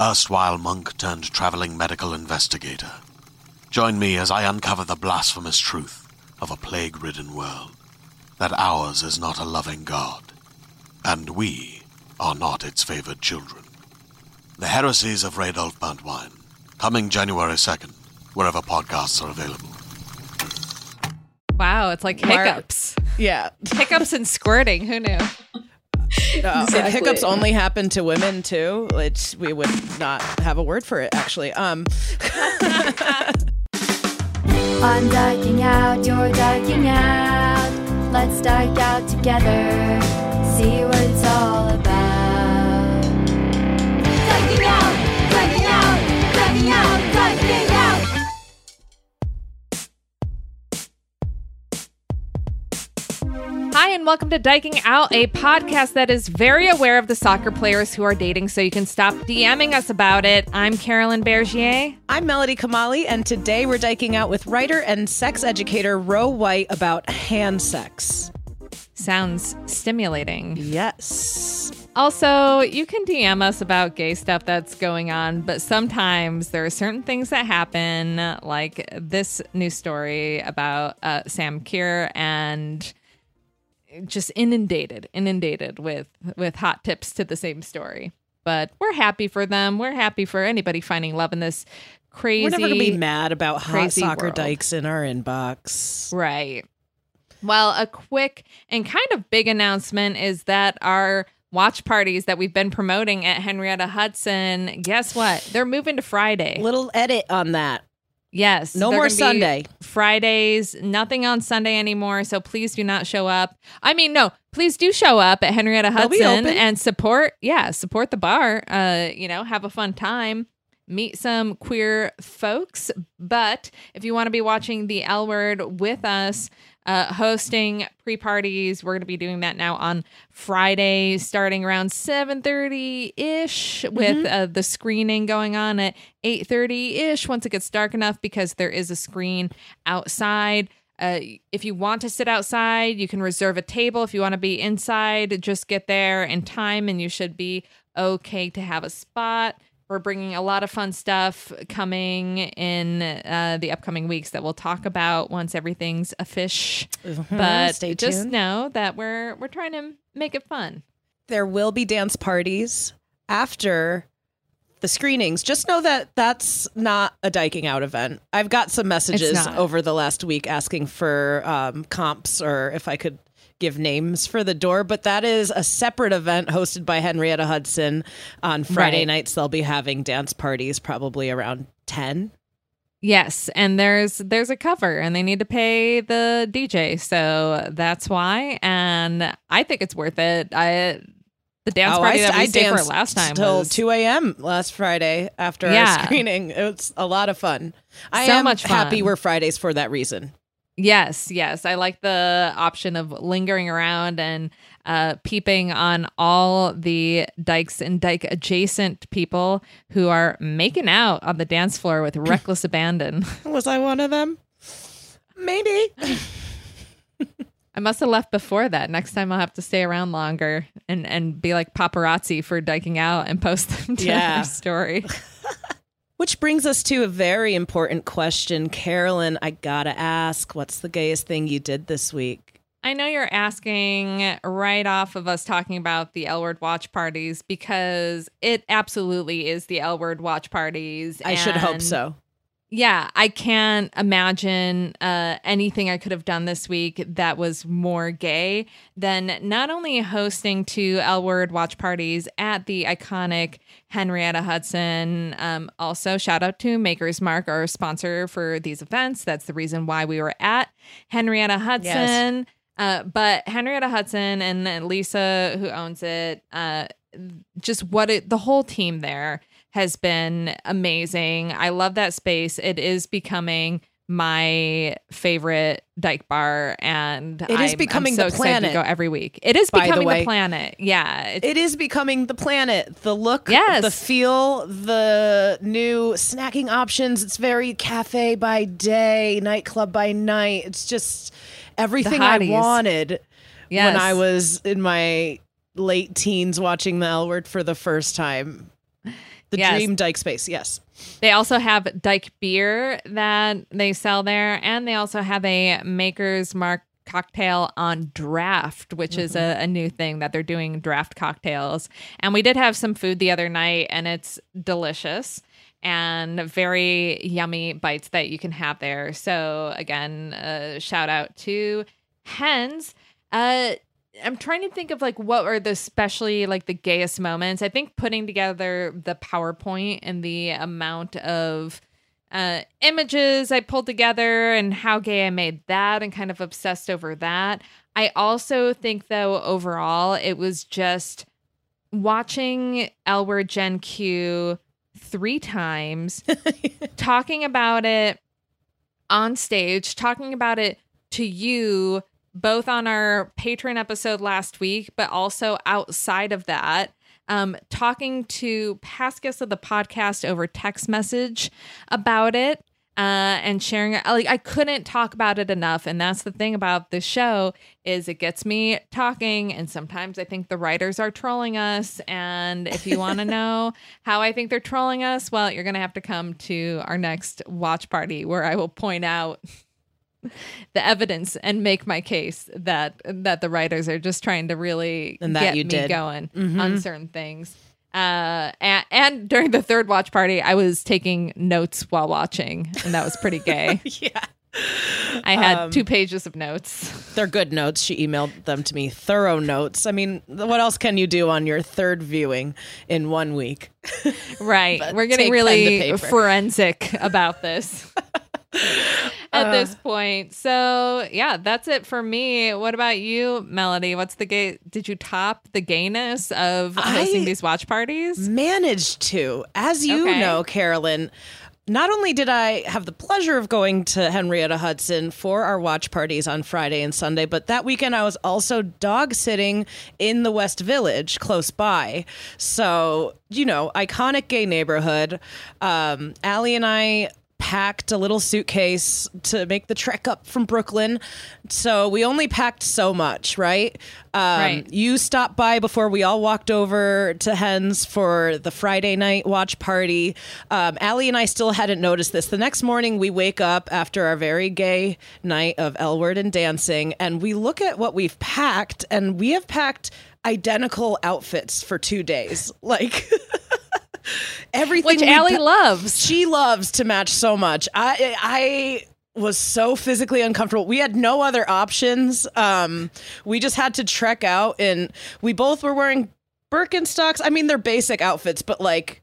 erstwhile monk turned traveling medical investigator. Join me as I uncover the blasphemous truth of a plague ridden world that ours is not a loving God, and we are not its favored children. The heresies of Radolf Burntwine, coming January 2nd, wherever podcasts are available. Wow, it's like Mar- hiccups. Yeah. hiccups and squirting. Who knew? Exactly. If hiccups only happen to women too, it's, we would not have a word for it actually. Um, I'm dyking out, you're dyking out. Let's dike out together. See what it's all about. Hi, and welcome to Dyking Out, a podcast that is very aware of the soccer players who are dating, so you can stop DMing us about it. I'm Carolyn Bergier. I'm Melody Kamali, and today we're diking out with writer and sex educator Ro White about hand sex. Sounds stimulating. Yes. Also, you can DM us about gay stuff that's going on, but sometimes there are certain things that happen, like this news story about uh, Sam Kerr and just inundated, inundated with with hot tips to the same story. But we're happy for them. We're happy for anybody finding love in this crazy. We're never to be mad about hot soccer world. dykes in our inbox. Right. Well, a quick and kind of big announcement is that our watch parties that we've been promoting at Henrietta Hudson, guess what? They're moving to Friday. Little edit on that. Yes. No more Sunday. Fridays, nothing on Sunday anymore. So please do not show up. I mean, no, please do show up at Henrietta Hudson and support, yeah, support the bar. Uh, you know, have a fun time. Meet some queer folks. But if you want to be watching the L word with us, uh, hosting pre-parties, we're going to be doing that now on Friday, starting around 7.30ish with Mm-hmm. uh, the screening going on at 8.30ish once it gets dark enough because there is a screen outside. Uh, if you want to sit outside you can reserve a table if you want to be inside. Just get there in time and you should be okay to have a spot we're bringing a lot of fun stuff coming in uh, the upcoming weeks that we'll talk about once everything's a fish but Stay just tuned. know that we're we're trying to make it fun there will be dance parties after the screenings. Just know that that's not a diking out event. I've got some messages over the last week asking for um, comps or if I could give names for the door, but that is a separate event hosted by Henrietta Hudson. On Friday Right. nights, they'll be having dance parties probably around 10. Yes, and there's there's a cover and they need to pay the DJ. So that's why and I think it's worth it. I the dance Oh, party I, that we I stayed for last time till was 2 a.m. last Friday after Yeah. our screening. It was a lot of fun. I So am much happy fun. we're Fridays for that reason. Yes, yes. I like the option of lingering around and uh, peeping on all the dykes and dyke adjacent people who are making out on the dance floor with reckless abandon. Was I one of them? Maybe. I must have left before that. Next time I'll have to stay around longer and, and be like paparazzi for diking out and post them to Yeah. story. Which brings us to a very important question. Carolyn, I gotta ask, what's the gayest thing you did this week? I know you're asking right off of us talking about the L word watch parties because it absolutely is the L word watch parties. I should hope so. Yeah, I can't imagine uh, anything I could have done this week that was more gay than not only hosting two L word watch parties at the iconic Henrietta Hudson. Um, also, shout out to Maker's Mark, our sponsor for these events. That's the reason why we were at Henrietta Hudson. Uh, but Henrietta Hudson and Lisa, who owns it, uh, just what it, the whole team there has been amazing. I love that space. It is becoming my favorite dyke bar and It is I'm- becoming I'm so the planet, to go every week it is by the becoming the, planet yeah It is becoming the planet. The look, Yes. the feel, the new snacking options. It's very cafe by day, nightclub by night. It's just everything I wanted when I was in my late teens watching the L word for the first time. The Yes. dream dyke space, yes. They also have Dyke beer that they sell there, and they also have a Maker's Mark cocktail on draft, which is a, a new thing that they're doing draft cocktails. And we did have some food the other night, and it's delicious and very yummy bites that you can have there. So, again, uh, shout out to Hens. Uh, I'm trying to think of like what are the especially like the gayest moments. I think putting together the PowerPoint and the amount of uh, images I pulled together and how gay I made that and kind of obsessed over that. I also think though overall it was just watching L word Gen Q three times, talking about it on stage, talking about it to you both on our Patreon episode last week, but also outside of that. Um, talking to past guests of the podcast over text message about it uh, and sharing it. Like I couldn't talk about it enough, and that's the thing about the show is it gets me talking, and sometimes I think the writers are trolling us. And if you want to know how I think they're trolling us, well, you're gonna have to come to our next watch party where I will point out the evidence and make my case that that the writers are just trying to really And get me did. going on certain things. Uh, and, and during the third watch party, I was taking notes while watching, and that was pretty gay. yeah. I had two pages of notes. They're good notes. She emailed them to me. Thorough notes. I mean, what else can you do on your third viewing in one week? Right. We're getting take pen to really forensic about this at Uh. this point. So, yeah, that's it for me. What about you, Melody? What's the gay? Did you top the gayness of hosting I- these watch parties? managed to. As you Okay. know, Carolyn, not only did I have the pleasure of going to Henrietta Hudson for our watch parties on Friday and Sunday, but that weekend I was also dog sitting in the West Village close by. So, you know, iconic gay neighborhood. Um, Allie and I packed a little suitcase to make the trek up from Brooklyn. So we only packed so much, right? Um, Right. You stopped by before we all walked over to Hens for the Friday night watch party. Um, Allie and I still hadn't noticed this. The next morning, we wake up after our very gay night of L word and dancing, and we look at what we've packed, and we have packed identical outfits for two days. Like, everything Which Allie loves. she loves to match so much. I I was so physically uncomfortable. We had no other options. Um, we just had to trek out, and we both were wearing Birkenstocks. I mean, they're basic outfits, but like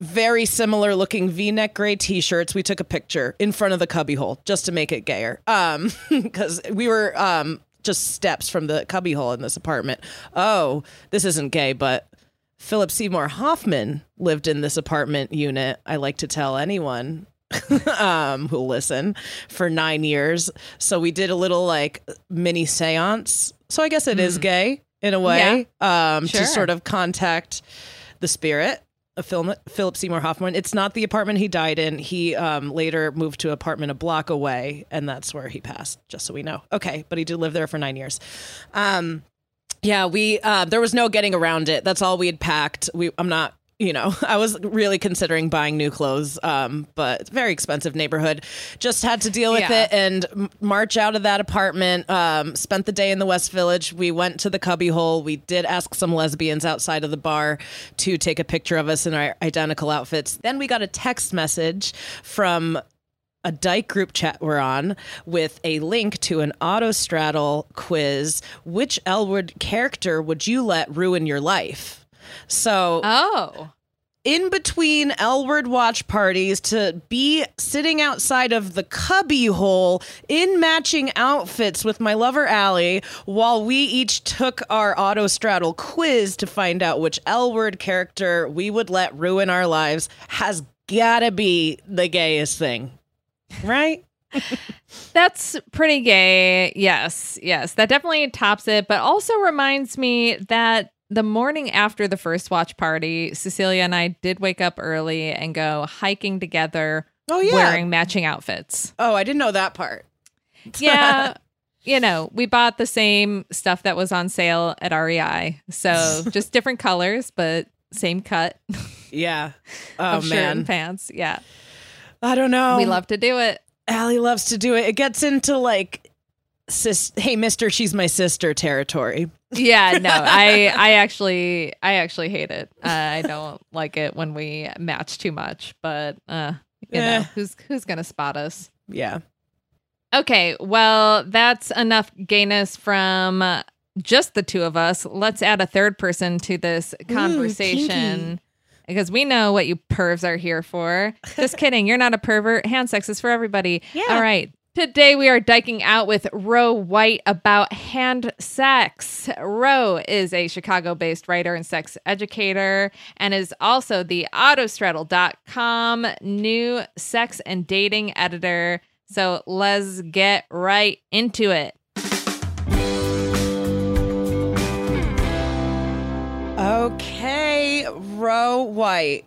very similar looking V-neck gray t-shirts. We took a picture in front of the cubbyhole just to make it gayer. Um, because we were um just steps from the cubbyhole in this apartment. Oh, this isn't gay, but Philip Seymour Hoffman lived in this apartment unit. I like to tell anyone um, who'll listen for nine years. So we did a little like mini seance. So I guess it is gay in a way um, Sure. to sort of contact the spirit of Phil- Philip Seymour Hoffman. It's not the apartment he died in. He um, later moved to an apartment a block away, and that's where he passed. Just so we know. Okay, but he did live there for nine years. Um, yeah, we uh, there was no getting around it. That's all we had packed. We I'm not you know, I was really considering buying new clothes, um, but it's very expensive neighborhood. Just had to deal with Yeah. it and m- march out of that apartment. Um, spent the day in the West Village. We went to the cubby hole. We did ask some lesbians outside of the bar to take a picture of us in our identical outfits. Then we got a text message from a Dyke group chat we're on with a link to an autostraddle quiz. Which L word character would you let ruin your life? So Oh. in between L word watch parties to be sitting outside of the cubby hole in matching outfits with my lover Allie while we each took our autostraddle quiz to find out which L word character we would let ruin our lives has gotta be the gayest thing. Right? That's pretty gay. Yes, yes. That definitely tops it, but also reminds me that the morning after the first watch party, Cecilia and I did wake up early and go hiking together Oh yeah. wearing matching outfits. oh, I didn't know that part. Yeah. you know, we bought the same stuff that was on sale at REI. So just different colors, but same cut Yeah. Oh of shirt and man. pants. Yeah. I don't know. We love to do it. Allie loves to do it. It gets into like sis hey mister, she's my sister territory. Yeah, no, I I actually I actually hate it. Uh, I don't like it when we match too much, but uh you Eh. know, who's who's going to spot us? Yeah. Okay, well, that's enough gayness from just the two of us. Let's add a third person to this conversation. kinky. Because we know what you pervs are here for. Just kidding. You're not a pervert. Hand sex is for everybody. Yeah. All right. Today we are diking out with Ro White about hand sex. Ro is a Chicago based writer and sex educator and is also the autostraddle.com new sex and dating editor. So let's get right into it. Okay, Ro White.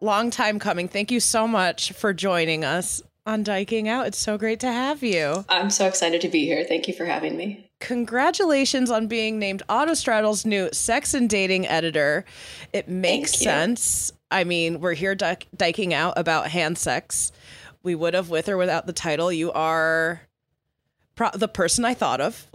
Long time coming. Thank you so much for joining us on Dyking Out. It's so great to have you. I'm so excited to be here. Thank you for having me. Congratulations on being named Autostraddle's new sex and dating editor. It makes sense. I mean, we're here diking out about hand sex. We would have, with or without the title. You are pro- the person I thought of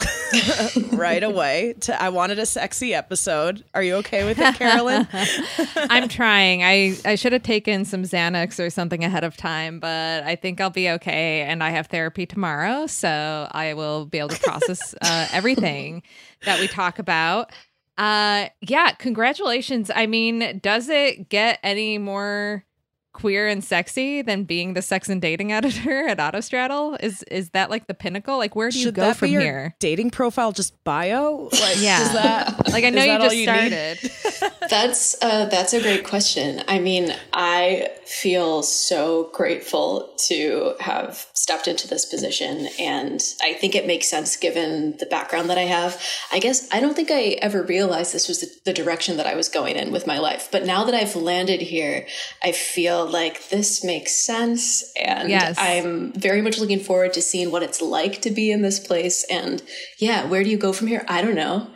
right away. To I wanted a sexy episode. Are you okay with it, Carolyn? I'm trying. I, I should have taken some Xanax or something ahead of time, but I think I'll be okay. And I have therapy tomorrow, so I will be able to process uh, everything that we talk about. Uh, yeah, congratulations. I mean, does it get any more queer and sexy than being the sex and dating editor at Autostraddle? Is is that like the pinnacle? Like, where do you Should go that from be your here? dating profile? Just bio? Like, Yeah. Is that Like, I know is you that just need? started. That's uh, that's a great question. I mean, I feel so grateful to have stepped into this position, and I think it makes sense given the background that I have. I guess I don't think I ever realized this was the, the direction that I was going in with my life, but now that I've landed here, I feel like this makes sense, and Yes. I'm very much looking forward to seeing what it's like to be in this place. And yeah, where do you go from here? I don't know.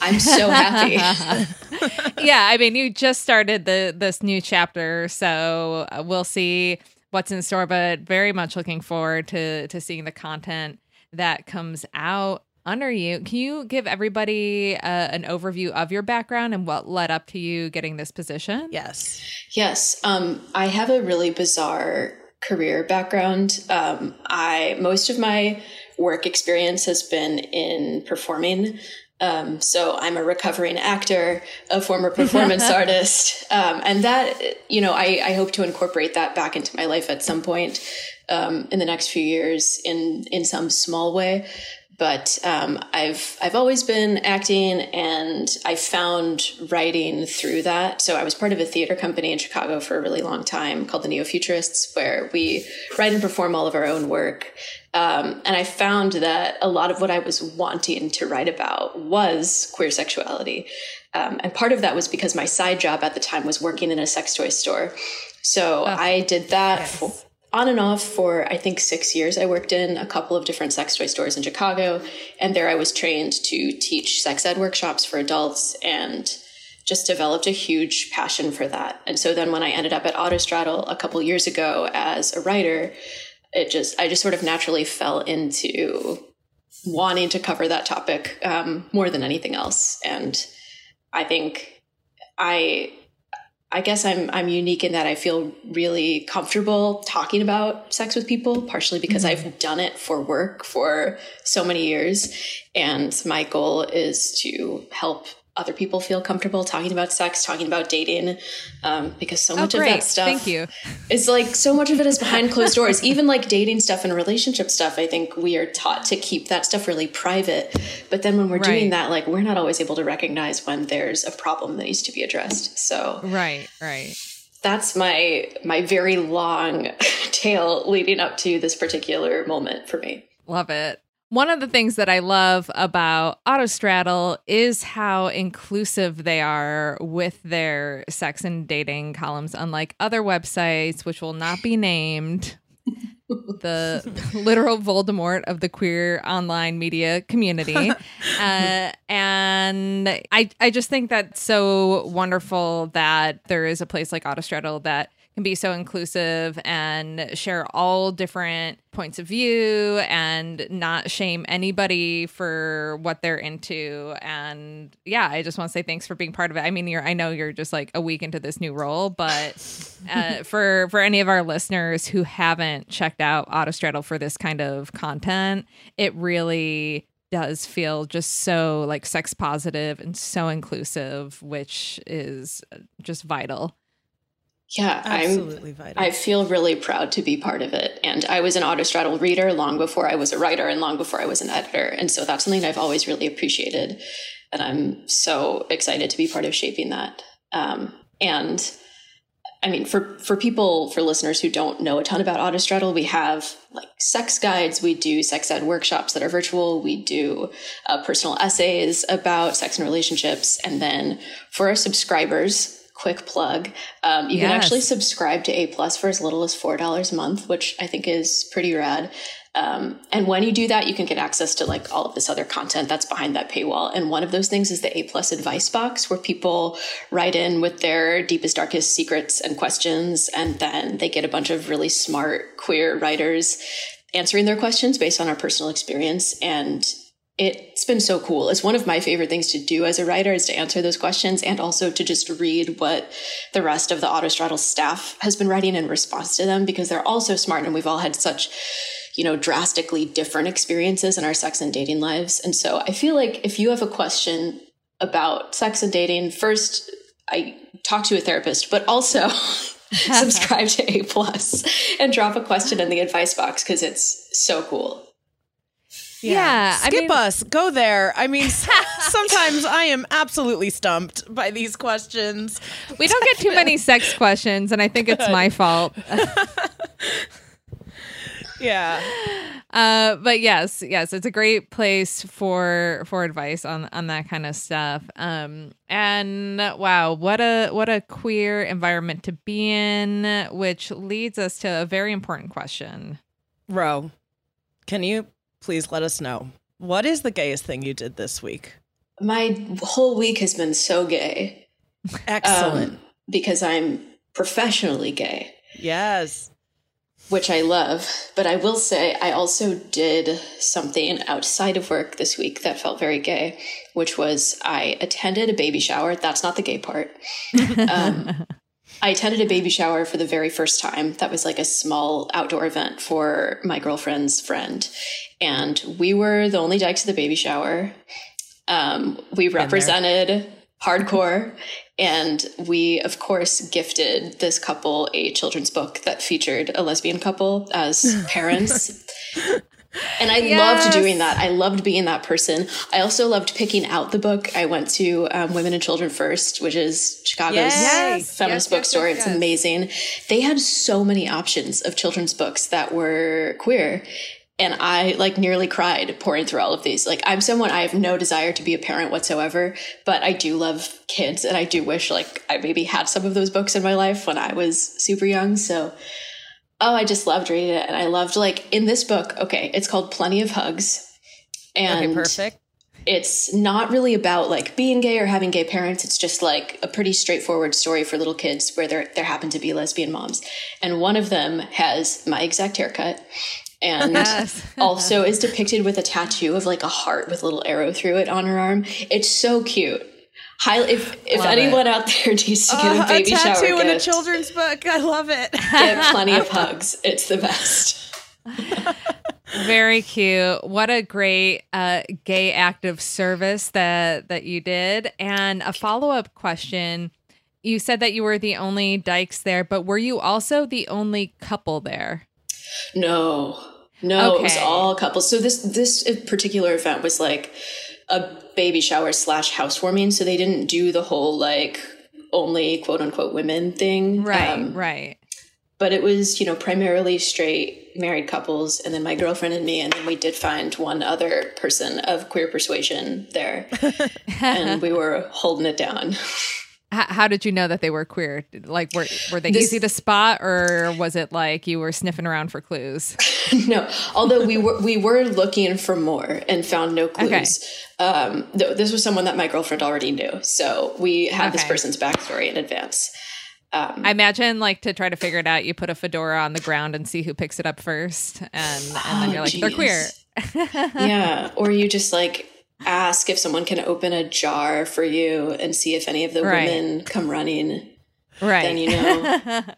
I'm so happy. yeah, I mean, you just started the this new chapter, so uh, we'll see what's in store. But very much looking forward to to seeing the content that comes out under you. Can you give everybody uh, an overview of your background and what led up to you getting this position? Yes. Yes, um, I have a really bizarre career background. Um, I most of my work experience has been in performing. Um, so I'm a recovering actor, a former performance artist, um, and that you know I, I hope to incorporate that back into my life at some point um, in the next few years in in some small way but um, I've I've always been acting, and I found writing through that. So I was part of a theater company in Chicago for a really long time called the Neo Futurists, where we write and perform all of our own work. Um, and I found that a lot of what I was wanting to write about was queer sexuality, um, and part of that was because my side job at the time was working in a sex toy store. So I did that for, on and off for I think six years. I worked in a couple of different sex toy stores in Chicago, and there I was trained to teach sex ed workshops for adults and just developed a huge passion for that. And so then when I ended up at Autostraddle a couple years ago as a writer, it just I just sort of naturally fell into wanting to cover that topic um, more than anything else. And I think I I guess I'm I'm unique in that I feel really comfortable talking about sex with people, partially because mm-hmm. I've done it for work for so many years. And my goal is to help other people feel comfortable talking about sex, talking about dating, um, because so oh, much great. of that stuff Thank you. is like so much of it is behind closed doors. Even like dating stuff and relationship stuff, I think we are taught to keep that stuff really private. But then when we're right. doing that, like we're not always able to recognize when there's a problem that needs to be addressed. So right, right. That's my my very long tale leading up to this particular moment for me. Love it. One of the things that I love about Autostraddle is how inclusive they are with their sex and dating columns, unlike other websites, which will not be named. the literal Voldemort of the queer online media community. Uh, and I, I just think that's so wonderful that there is a place like Autostraddle that can be so inclusive and share all different points of view and not shame anybody for what they're into. And yeah i just want to say thanks for being part of it. I mean you're i know you're just like a week into this new role but uh, for for any of our listeners who haven't checked out autostraddle for this kind of content it really does feel just so like sex positive and so inclusive which is just vital yeah, absolutely I'm, vital. I feel really proud to be part of it. And I was an Autostraddle reader long before I was a writer and long before I was an editor. And so that's something I've always really appreciated. And I'm so excited to be part of shaping that. Um, and I mean, for, for people, for listeners who don't know a ton about Autostraddle, we have like sex guides. We do sex ed workshops that are virtual. We do uh, personal essays about sex and relationships. And then for our subscribers, quick plug. Um, you yes. can actually subscribe to A Plus for as little as four dollars a month, which I think is pretty rad. Um, and when you do that, you can get access to like all of this other content that's behind that paywall. And one of those things is the A Plus advice box, where people write in with their deepest, darkest secrets and questions, and then they get a bunch of really smart queer writers answering their questions based on our personal experience and it's been so cool. It's one of my favorite things to do as a writer is to answer those questions and also to just read what the rest of the Autostraddle staff has been writing in response to them because they're all so smart and we've all had such, you know, drastically different experiences in our sex and dating lives. And so I feel like if you have a question about sex and dating, first I talk to a therapist, but also subscribe to A plus and drop a question in the advice box because it's so cool. Yeah. yeah Skip I mean, us. Go there. I mean, sometimes I am absolutely stumped by these questions. We don't get too many sex questions, and I think Good. it's my fault. yeah. Uh, but yes, yes, it's a great place for for advice on on that kind of stuff. Um, and wow, what a what a queer environment to be in, which leads us to a very important question. Ro, can you please let us know. What is the gayest thing you did this week? My whole week has been so gay. Excellent. Um, because I'm professionally gay. Yes. Which I love. But I will say, I also did something outside of work this week that felt very gay, which was I attended a baby shower. That's not the gay part. Um, I attended a baby shower for the very first time. That was like a small outdoor event for my girlfriend's friend. And we were the only dykes at the baby shower. Um, we represented hardcore. And we, of course, gifted this couple a children's book that featured a lesbian couple as parents. And I yes. loved doing that. I loved being that person. I also loved picking out the book. I went to um, Women and Children First, which is Chicago's yes. feminist yes, bookstore. it's amazing. They had so many options of children's books that were queer. And I like nearly cried pouring through all of these. Like I'm someone I have no desire to be a parent whatsoever, but I do love kids and I do wish like I maybe had some of those books in my life when I was super young. So oh, I just loved reading it. And I loved like in this book, okay, it's called Plenty of Hugs. And okay, perfect. it's not really about like being gay or having gay parents. It's just like a pretty straightforward story for little kids where there there happen to be lesbian moms, and one of them has my exact haircut. And Yes. also is depicted with a tattoo of like a heart with a little arrow through it on her arm. It's so cute. High, if if Love anyone out there needs to get Uh, a baby a shower tattoo in a children's book. I love it. get plenty of hugs. It's the best. Very cute. What a great uh, gay active service that that you did. And a follow up question: You said that you were the only dykes there, but were you also the only couple there? No, no, it was all couples. So this this particular event was like a baby shower slash housewarming. So they didn't do the whole like only quote unquote women thing, Right, Um, right. But it was you know primarily straight married couples, and then my girlfriend and me, and then we did find one other person of queer persuasion there, and we were holding it down. H- how did you know that they were queer? Like, were were they This- easy to spot, or was it like you were sniffing around for clues? no, although we were we were looking for more and found no clues. Um, th- this was someone that my girlfriend already knew, so we had this person's backstory in advance. Um, I imagine, like, to try to figure it out, you put a fedora on the ground and see who picks it up first, and and then Oh, you're like, they're queer. yeah, or you just like ask if someone can open a jar for you and see if any of the Right. women come running. Right. Then you know.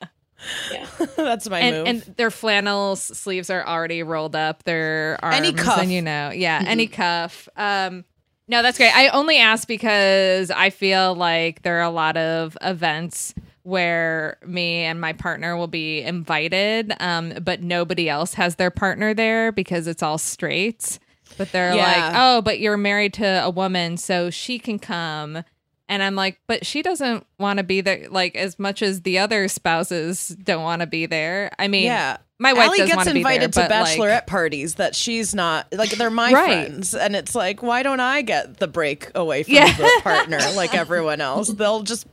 Yeah. That's my and, move. and their flannel sleeves are already rolled up. Their arms, Any cuff. then you know, yeah, any cuff. Um, no, that's great. I only ask because I feel like there are a lot of events where me and my partner will be invited, um, but nobody else has their partner there because it's all straight. But they're Yeah. like, oh, but you're married to a woman, so she can come. And I'm like, but she doesn't want to be there, like as much as the other spouses don't want to be there. I mean, yeah. my wife Allie gets be there, invited to bachelorette like, parties that she's not like they're my Right. friends, and it's like why don't I get the break away from Yeah. the partner like everyone else? They'll just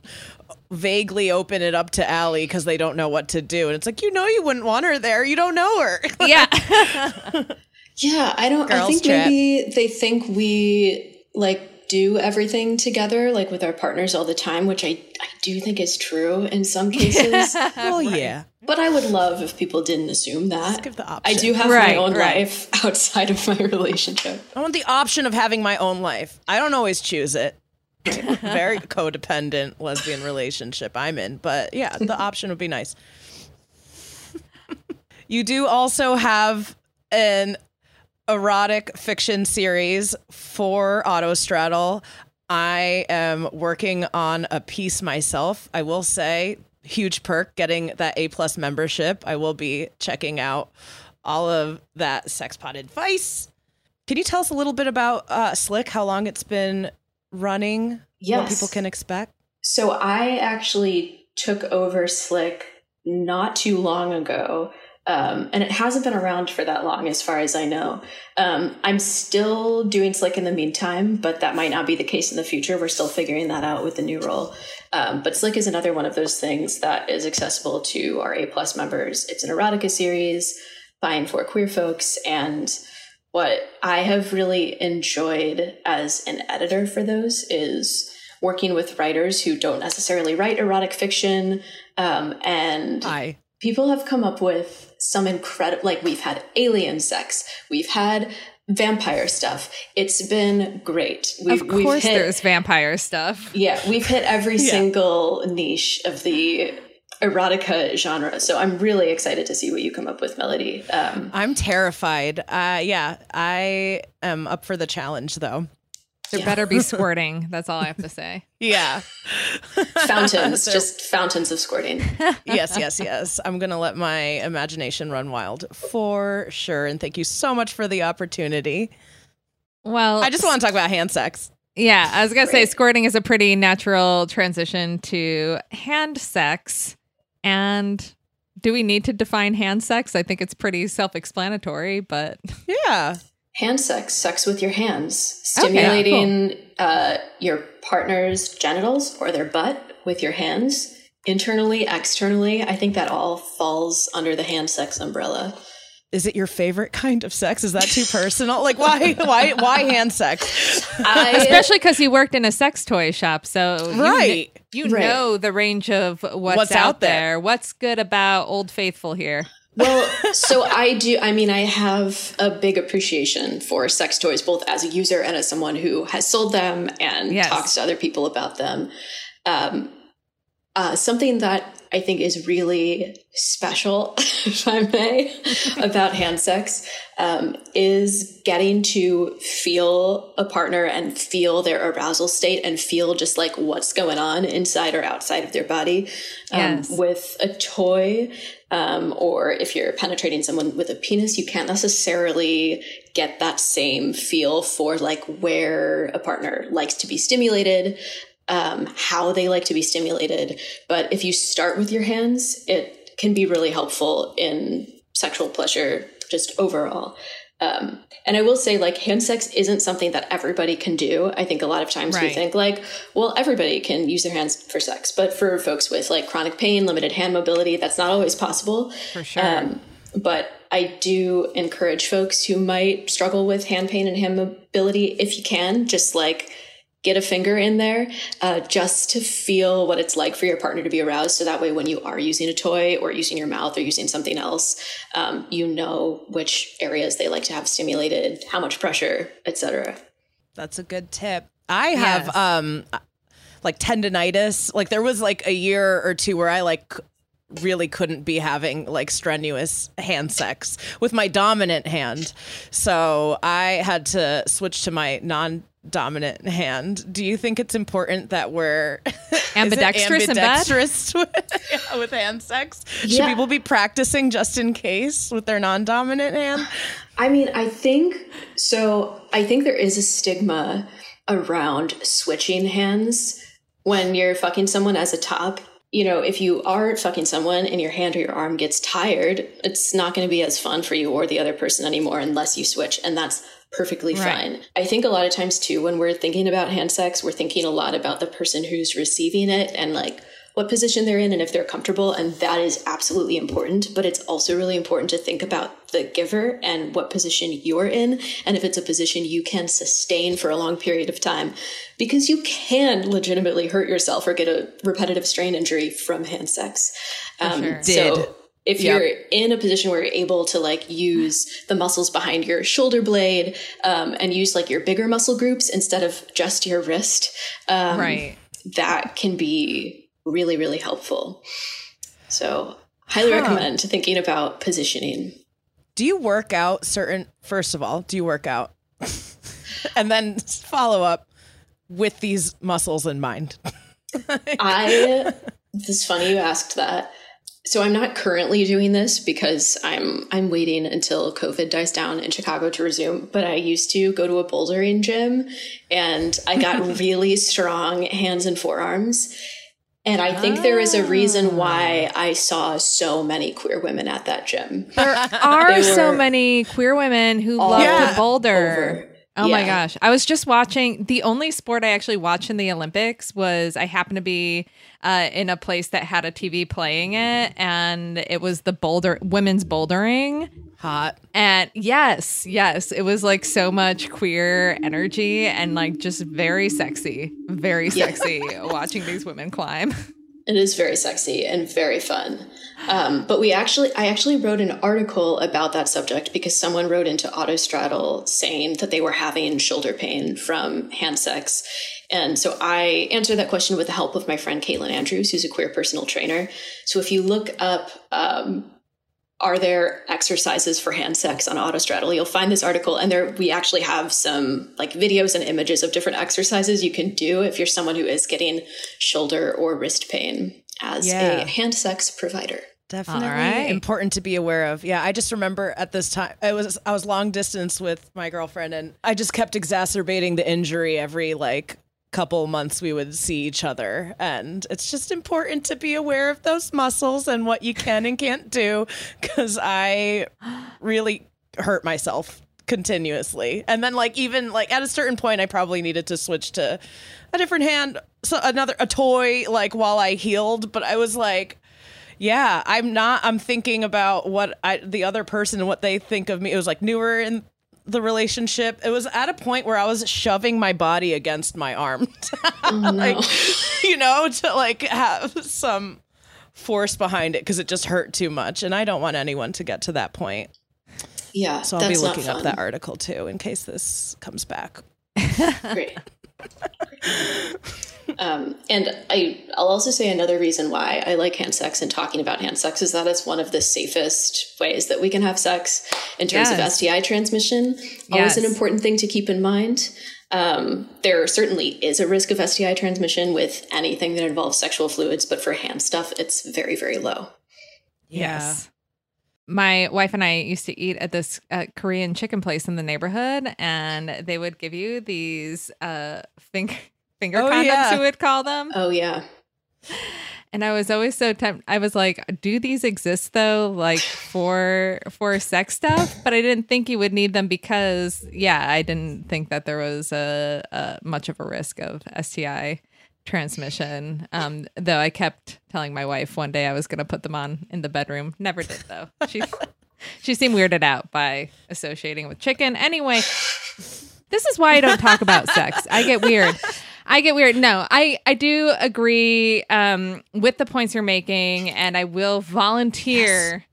vaguely open it up to Allie because they don't know what to do, and it's like you know you wouldn't want her there, you don't know her. yeah, Yeah, I don't. I think trip. maybe they think we like do everything together, like with our partners all the time, which I I do think is true in some cases. well, yeah, but I would love if people didn't assume that. give the I do have Right, my own right. life outside of my relationship. I want the option of having my own life. I don't always choose it. Very codependent lesbian relationship I'm in, but yeah, the option would be nice. you do also have an erotic fiction series for Autostraddle. I am working on a piece myself. I will say, huge perk getting that A plus membership. I will be checking out all of that sex pod advice. Can you tell us a little bit about uh, Slick? How long it's been running? Yes. What people can expect? So I actually took over Slick not too long ago. Um, and it hasn't been around for that long, as far as I know. Um, I'm still doing Slick in the meantime, but that might not be the case in the future. We're still figuring that out with the new role. Um, but Slick is another one of those things that is accessible to our A plus members. It's an erotica series, fine for queer folks, and what I have really enjoyed as an editor for those is working with writers who don't necessarily write erotic fiction. Um, and Hi. people have come up with some incredible, like we've had alien sex, we've had vampire stuff. It's been great. We've, of course, hit, there's vampire stuff. yeah, we've hit every Yeah. single niche of the erotica genre. So I'm really excited to see what you come up with, Melody. Um, I'm terrified. Uh, yeah, I am up for the challenge though. There Yeah. better be squirting. That's all I have to say. Yeah. fountains, So- just fountains of squirting. yes, yes, yes. I'm going to let my imagination run wild for sure. And thank you so much for the opportunity. Well, I just want to talk about hand sex. Yeah, I was gonna say squirting is a pretty natural transition to hand sex. And do we need to define hand sex? I think it's pretty self-explanatory, but Yeah. Hand sex, sex with your hands, Okay, stimulating uh, your partner's genitals or their butt with your hands, internally, externally. I think that all falls under the hand sex umbrella. is it your favorite kind of sex? Is that too personal? Like why why why hand sex? I, Especially because you worked in a sex toy shop, so you Right. you, Right. know the range of what's, What's out, out there. there. What's good about Old Faithful here? Well, so I do. I mean, I have a big appreciation for sex toys, both as a user and as someone who has sold them and Yes. talks to other people about them. Um, uh, something that I think is really special, if I may, about hand sex um, is getting to feel a partner and feel their arousal state and feel just like what's going on inside or outside of their body. Um, Yes. With a toy, um, or if you're penetrating someone with a penis, you can't necessarily get that same feel for like where a partner likes to be stimulated, um, how they like to be stimulated. But if you start with your hands, it can be really helpful in sexual pleasure just overall. Um, and I will say, like, hand sex isn't something that everybody can do. I think a lot of times we think, like, well, everybody can use their hands for sex. But for folks with like chronic pain, limited hand mobility, that's not always possible. For sure. Um, but I do encourage folks who might struggle with hand pain and hand mobility, if you can, just like get a finger in there uh, just to feel what it's like for your partner to be aroused. So that way, when you are using a toy or using your mouth or using something else, um, you know which areas they like to have stimulated, how much pressure, etc. That's a good tip. I have Yes. um like tendonitis. Like there was like a year or two where I like really couldn't be having like strenuous hand sex with my dominant hand. So I had to switch to my non dominant hand. Do you think it's important that we're is it Ambidextrous in bed? ambidextrous with, yeah, with hand sex? Should Yeah. people be practicing just in case with their non dominant hand? I mean, I think so. I think there is a stigma around switching hands when you're fucking someone as a top. You know, if you are fucking someone and your hand or your arm gets tired, it's not going to be as fun for you or the other person anymore unless you switch. And that's perfectly Right. fine. I think a lot of times, too, when we're thinking about hand sex, we're thinking a lot about the person who's receiving it and like what position they're in and if they're comfortable. And that is absolutely important. But it's also really important to think about the giver and what position you're in. And if it's a position you can sustain for a long period of time, because you can legitimately hurt yourself or get a repetitive strain injury from hand sex. Um, sure. Did. So if Yep. you're in a position where you're able to like use the muscles behind your shoulder blade um, and use like your bigger muscle groups instead of just your wrist, um, right. that can be really, really helpful. So, highly Huh. recommend thinking about positioning. Do you work out certain first of all, do you work out? and then follow up with these muscles in mind. I, it's funny you asked that. So I'm not currently doing this because I'm I'm waiting until COVID dies down in Chicago to resume. But I used to go to a bouldering gym, and I got really strong hands and forearms. And I think there is a reason ah. why I saw so many queer women at that gym. There are so many queer women who love Yeah. to boulder. over. Oh my gosh. I was just watching the only sport I actually watched in the Olympics was I happened to be uh, in a place that had a TV playing it and it was the boulder women's bouldering. Hot. And yes, yes, it was like so much queer energy and like just very sexy, very Yeah. sexy watching these women climb. It is very sexy and very fun. Um, but we actually, I actually wrote an article about that subject because someone wrote into Autostraddle saying that they were having shoulder pain from hand sex. And so I answered that question with the help of my friend Caitlin Andrews, who's a queer personal trainer. So if you look up, um, are there exercises for hand sex on Autostraddle? You'll find this article, and there we actually have some like videos and images of different exercises you can do if you're someone who is getting shoulder or wrist pain as Yeah. a hand sex provider. Definitely right. important to be aware of. Yeah, I just remember at this time I was I was long distance with my girlfriend and I just kept exacerbating the injury every like couple months we would see each other and it's just important to be aware of those muscles and what you can and can't do cuz I really hurt myself continuously. And then like even like at a certain point I probably needed to switch to a different hand so another a toy like while I healed, but I was like Yeah, I'm not. I'm thinking about what I, the other person and what they think of me. It was like newer in the relationship. It was at a point where I was shoving my body against my arm, like you know, to like have some force behind it because it just hurt too much, and I don't want anyone to get to that point. Yeah, So I'll be looking up that article too in case this comes back. Great. Um, and I, I'll also say another reason why I like hand sex and talking about hand sex is that it's one of the safest ways that we can have sex in terms of STI transmission. Always an important thing to keep in mind. Um, there certainly is a risk of STI transmission with anything that involves sexual fluids, but for hand stuff, it's very, very low. Yes. My wife and I used to eat at this uh, Korean chicken place in the neighborhood, and they would give you these uh, finger finger Oh, condoms. yeah. We would call them, Oh, yeah. and I was always so tempted. I was like, "Do these exist though, like for for sex stuff?" But I didn't think you would need them because, yeah, I didn't think that there was a, a much of a risk of STI transmission. Um, though I kept telling my wife one day I was going to put them on in the bedroom. Never did though. She she seemed weirded out by associating with chicken. Anyway, this is why I don't talk about sex. I get weird. I get weird. No, I I do agree um, with the points you're making, and I will volunteer.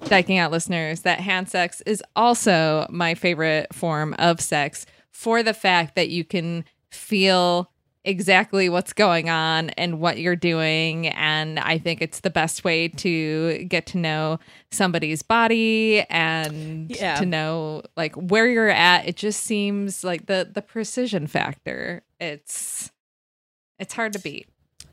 Dyking Out listeners, that hand sex is also my favorite form of sex for the fact that you can feel exactly what's going on and what you're doing. And I think it's the best way to get to know somebody's body and Yeah. to know like where you're at. It just seems like the the precision factor. It's it's hard to beat.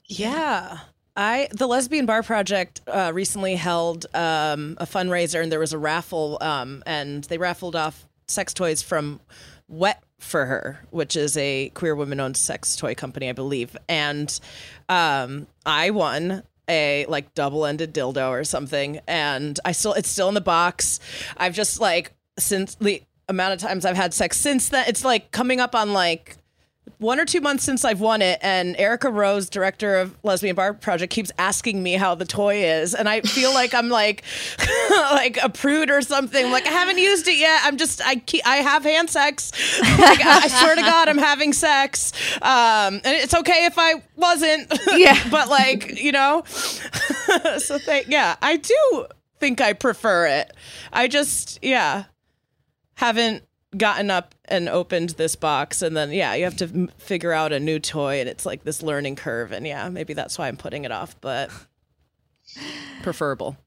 Yeah. I the Lesbian Bar Project uh, recently held um, a fundraiser and there was a raffle um, and they raffled off sex toys from Wet for Her, which is a queer woman owned sex toy company, I believe. And um, I won a like double ended dildo or something and I still it's still in the box. I've just like since the amount of times I've had sex since then it's like coming up on like one or two months since I've won it, and Erica Rose, director of Lesbian Bar Project, keeps asking me how the toy is, and I feel like I'm like, like a prude or something. Like I haven't used it yet. I'm just I keep, I have hand sex. Like, I, I swear to God, I'm having sex, um, and it's okay if I wasn't. Yeah. but like you know, so thank yeah, I do think I prefer it. I just yeah haven't gotten up and opened this box and then yeah you have to m- figure out a new toy and it's like this learning curve and yeah maybe that's why i'm putting it off but preferable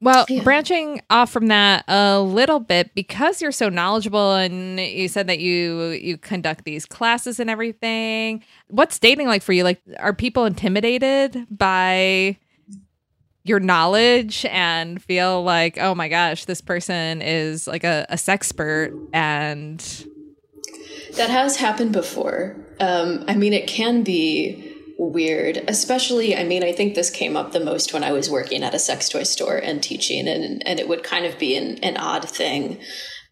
Well, branching off from that a little bit because you're so knowledgeable and you said that you you conduct these classes and everything. What's dating like for you? Like are people intimidated by your knowledge and feel like, "Oh my gosh, this person is like a, a sexpert and That has happened before. Um, I mean, it can be weird, especially. I mean, I think this came up the most when I was working at a sex toy store and teaching, and and it would kind of be an, an odd thing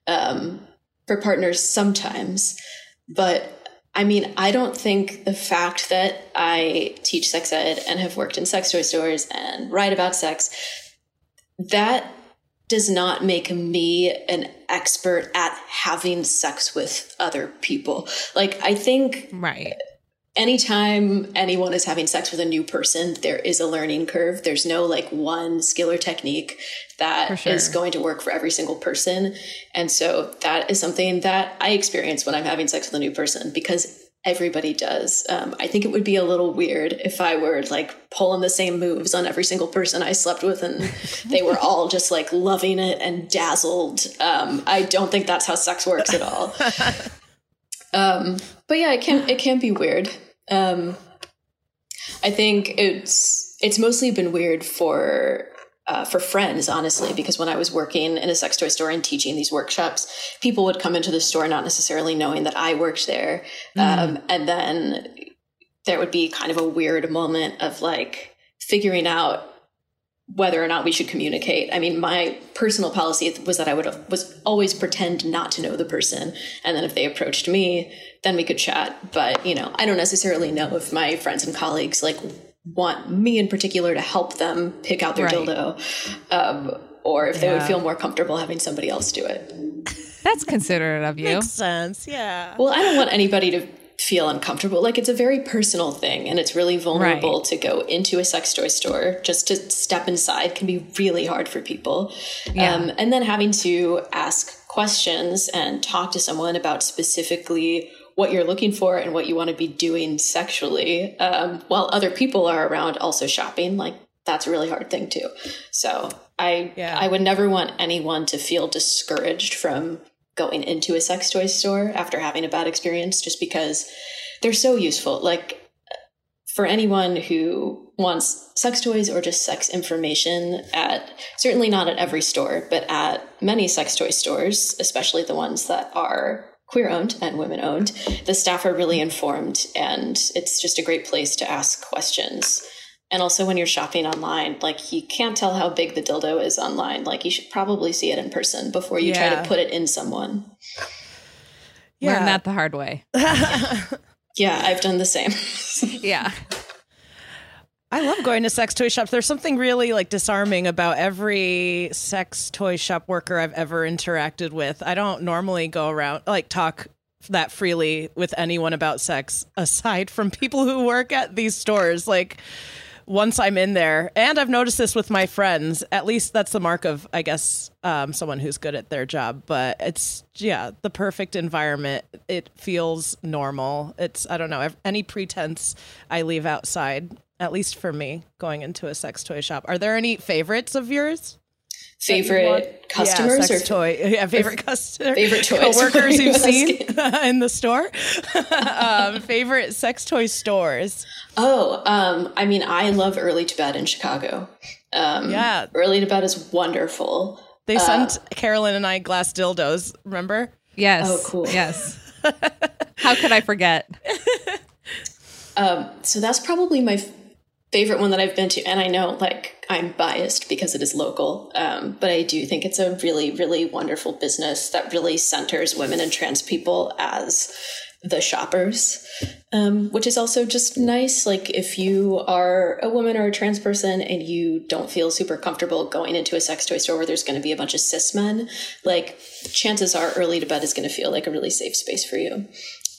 um, for partners sometimes. But I mean, I don't think the fact that I teach sex ed and have worked in sex toy stores and write about sex that does not make me an expert at having sex with other people. Like, I think right. Anytime anyone is having sex with a new person, there is a learning curve. There's no like one skill or technique that For is going to work for every single person. And so that is something that I experience when I'm having sex with a new person because everybody does. Um, I think it would be a little weird if I were like pulling the same moves on every single person I slept with and they were all just like loving it and dazzled. Um, I don't think that's how sex works at all. Um, but yeah, it can it can be weird. Um, I think it's it's mostly been weird for uh, for friends, honestly, because when I was working in a sex toy store and teaching these workshops, people would come into the store not necessarily knowing that I worked there, um, and then there would be kind of a weird moment of like figuring out whether or not we should communicate. I mean, my personal policy was that I would was always pretend not to know the person, and then if they approached me, then we could chat. But you know, I don't necessarily know if my friends and colleagues like want me in particular to help them pick out their Right. dildo, um, or if they would feel more comfortable having somebody else do it. That's considerate of you. Makes sense. Yeah. Well, I don't want anybody to feel uncomfortable. Like it's a very personal thing and it's really vulnerable Right. to go into a sex toy store. Just to step inside can be really hard for people. Yeah. Um, and then having to ask questions and talk to someone about specifically what you're looking for and what you want to be doing sexually um, while other people are around also shopping. Like that's a really hard thing too. So I Yeah. I would never want anyone to feel discouraged from going into a sex toy store after having a bad experience just because they're so useful. Like for anyone who wants sex toys or just sex information at certainly not at every store, but at many sex toy stores, especially the ones that are queer owned and women owned, the staff are really informed and it's just a great place to ask questions. And also when you're shopping online, like you can't tell how big the dildo is online. Like you should probably see it in person before you try to put it in someone. Learn that the hard way. Yeah, I've done the same. Yeah. I love going to sex toy shops. There's something really like disarming about every sex toy shop worker I've ever interacted with. I don't normally go around like talk that freely with anyone about sex aside from people who work at these stores. Like once I'm in there, and I've noticed this with my friends. At least that's the mark of, I guess, um, someone who's good at their job. But it's yeah, the perfect environment. It feels normal. It's I don't know any pretense I leave outside. At least for me, going into a sex toy shop. Are there any favorites of yours? That you favorite want? customers yeah, sex or toy? Yeah, favorite customer, favorite toys. coworkers What you you've seen in the store. um, favorite sex toy stores. Oh, um, I mean, I love Early to Bed in Chicago. Um, Yeah. Early to Bed is wonderful. They sent Carolyn and I glass dildos. Remember? Yes. Oh, cool. Yes. How could I forget? Um, so that's probably my favorite one that I've been to. And I know, like, I'm biased because it is local, um, but I do think it's a really, really wonderful business that really centers women and trans people as the shoppers, um, which is also just nice. Like, if you are a woman or a trans person and you don't feel super comfortable going into a sex toy store where there's going to be a bunch of cis men, like, chances are early to bed is going to feel like a really safe space for you.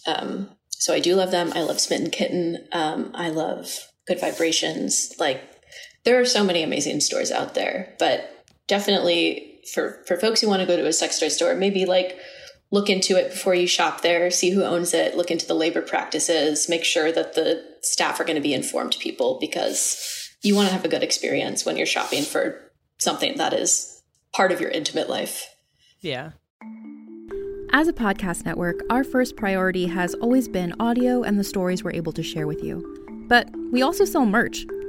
Um, so I do love them. I love Smitten Kitten. Um, I love Good Vibrations. Like there are so many amazing stores out there, but definitely for for folks who want to go to a sex toy store, maybe like look into it before you shop there, see who owns it, look into the labor practices, make sure that the staff are going to be informed people because you want to have a good experience when you're shopping for something that is part of your intimate life. Yeah. As a podcast network, our first priority has always been audio and the stories we're able to share with you. But we also sell merch,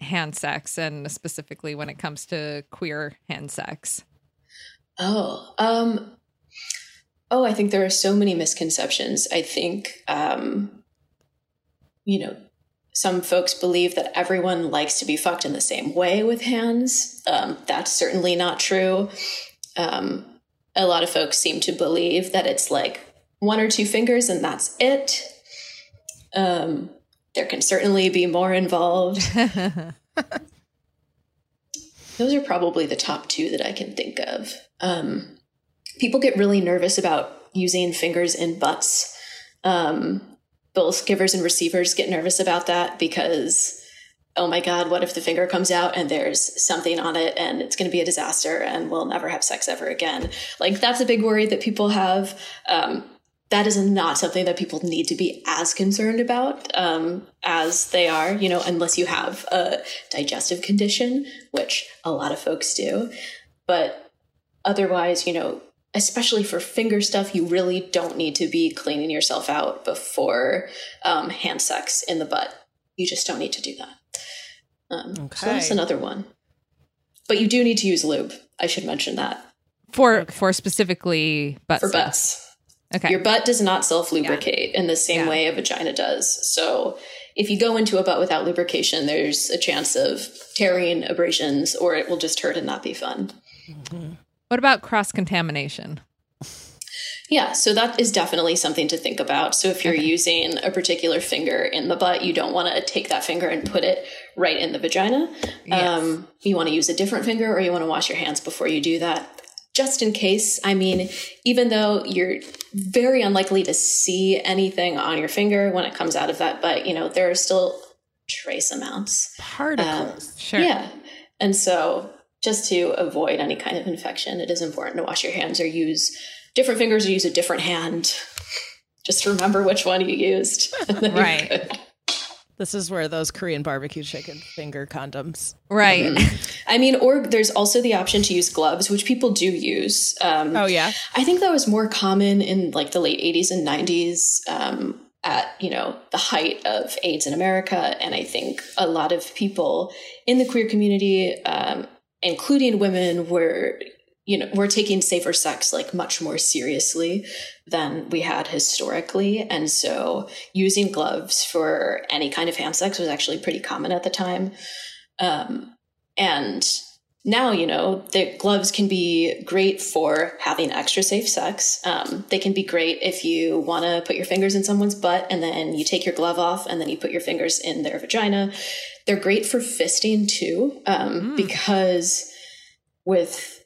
hand sex and specifically when it comes to queer hand sex? Oh, um, oh, I think there are so many misconceptions. I think, um, you know, some folks believe that everyone likes to be fucked in the same way with hands. Um, that's certainly not true. Um, a lot of folks seem to believe that it's like one or two fingers and that's it. Um, there can certainly be more involved. Those are probably the top two that I can think of. Um, people get really nervous about using fingers in butts. Um, both givers and receivers get nervous about that because, oh my God, what if the finger comes out and there's something on it and it's going to be a disaster and we'll never have sex ever again? Like, that's a big worry that people have. Um, that is not something that people need to be as concerned about um, as they are, you know, unless you have a digestive condition, which a lot of folks do. But otherwise, you know, especially for finger stuff, you really don't need to be cleaning yourself out before um, hand sex in the butt. You just don't need to do that. Um, So that's another one. But you do need to use lube. I should mention that For for specifically butt for stuff. butts. Okay. Your butt does not self lubricate in the same Yeah. way a vagina does. So if you go into a butt without lubrication, there's a chance of tearing, abrasions, or it will just hurt and not be fun. what about cross contamination? Yeah, so that is definitely something to think about. So if you're using a particular finger in the butt, you don't want to take that finger and put it right in the vagina. Um, you want to use a different finger or you want to wash your hands before you do that. Just in case, I mean, even though you're very unlikely to see anything on your finger when it comes out of that but you know, there are still trace amounts. Particles. Um, sure. Yeah. And so, just to avoid any kind of infection, it is important to wash your hands or use different fingers or use a different hand. Just remember which one you used. and then you're Right. good. This is where those Korean barbecue chicken finger condoms. Right. I mean, or there's also the option to use gloves, which people do use. Um, Oh yeah. I think that was more common in like the late 80s and 90s um, at, you know, the height of AIDS in America. And I think a lot of people in the queer community, um, including women, were, you know, we're taking safer sex like much more seriously than we had historically. And so using gloves for any kind of hand sex was actually pretty common at the time. Um, and now, you know, the gloves can be great for having extra safe sex. Um, they can be great if you want to put your fingers in someone's butt and then you take your glove off and then you put your fingers in their vagina. They're great for fisting too, um, because with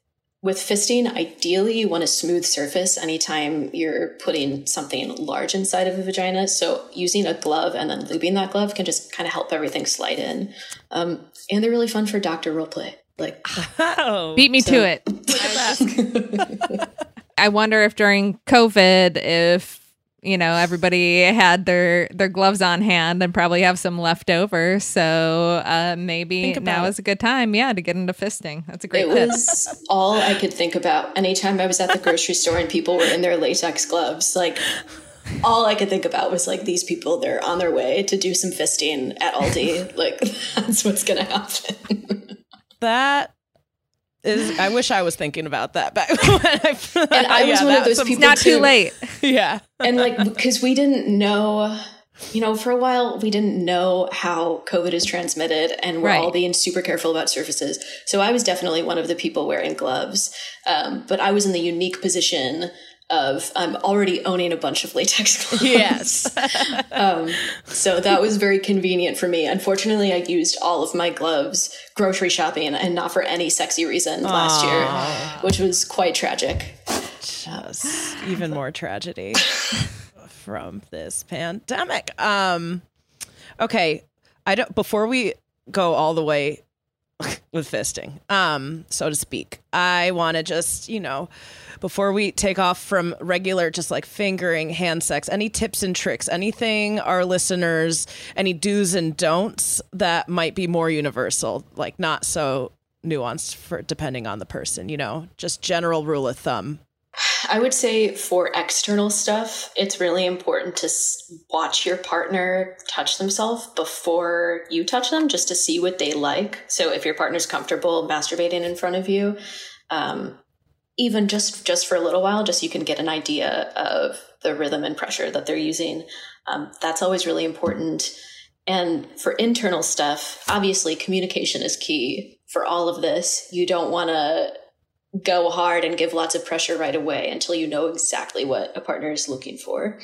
with fisting, ideally you want a smooth surface anytime you're putting something large inside of a vagina. So using a glove and then lubing that glove can just kind of help everything slide in. Um, and they're really fun for doctor role play. Like Oh. Beat me So- to it. I wonder if during COVID, if you know everybody had their their gloves on hand and probably have some left over, so uh, maybe Think about now it. is a good time, yeah, to get into fisting. That's a great it tip. was all I could think about anytime I was at the grocery store and people were in their latex gloves. Like all I could think about was like these people, they're on their way to do some fisting at Aldi. like that's what's gonna happen. That is. I wish I was thinking about that back when I. And I was one of those people Not too too. late. Yeah. and like because we didn't know you know, for a while we didn't know how COVID is transmitted and we're Right. all being super careful about surfaces. So I was definitely one of the people wearing gloves. Um, but I was in the unique position of I'm already owning a bunch of latex gloves. Yes. um, so that was very convenient for me. Unfortunately, I used all of my gloves grocery shopping and not for any sexy reason last year, which was quite tragic. Just even more tragedy from this pandemic. Um okay, I don't before we go all the way with fisting, um, so to speak, I want to just, you know, before we take off from regular just like fingering hand sex, any tips and tricks, anything our listeners, any do's and don'ts that might be more universal, like not so nuanced for depending on the person, you know, just general rule of thumb. I would say for external stuff, it's really important to watch your partner touch themselves before you touch them, just to see what they like. So if your partner's comfortable masturbating in front of you, um, even just just for a little while, just so you can get an idea of the rhythm and pressure that they're using. Um, that's always really important. And for internal stuff, obviously communication is key for all of this. You don't want to go hard and give lots of pressure right away until you know exactly what a partner is looking for.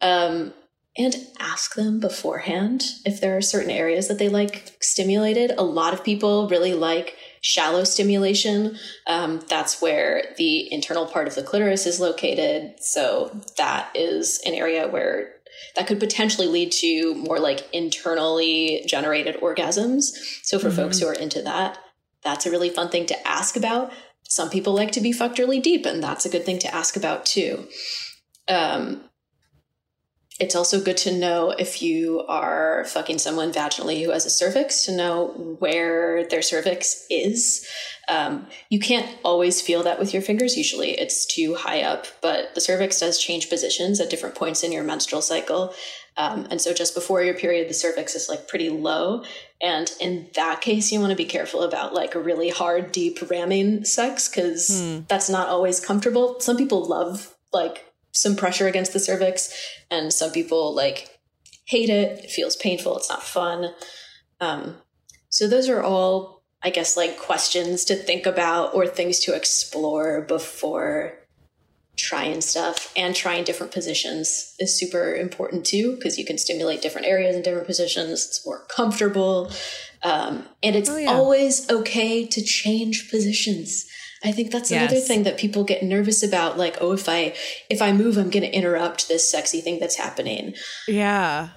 Um, and ask them beforehand if there are certain areas that they like stimulated. A lot of people really like shallow stimulation. Um, that's where the internal part of the clitoris is located. So that is an area where that could potentially lead to more like internally generated orgasms. So for folks who are into that, that's a really fun thing to ask about. Some people like to be fucked really deep, and that's a good thing to ask about too. Um, it's also good to know if you are fucking someone vaginally who has a cervix to know where their cervix is. Um, you can't always feel that with your fingers. Usually it's too high up, but the cervix does change positions at different points in your menstrual cycle. Um, and so just before your period, the cervix is like pretty low. And in that case, you want to be careful about like a really hard, deep ramming sex because that's not always comfortable. Some people love like some pressure against the cervix, and some people like hate it. It feels painful. It's not fun. Um, so those are all, I guess, like questions to think about or things to explore before trying stuff and trying different positions is super important too because you can stimulate different areas in different positions it's more comfortable um, and it's always okay to change positions i think that's another thing that people get nervous about like oh if i if i move i'm going to interrupt this sexy thing that's happening Yeah.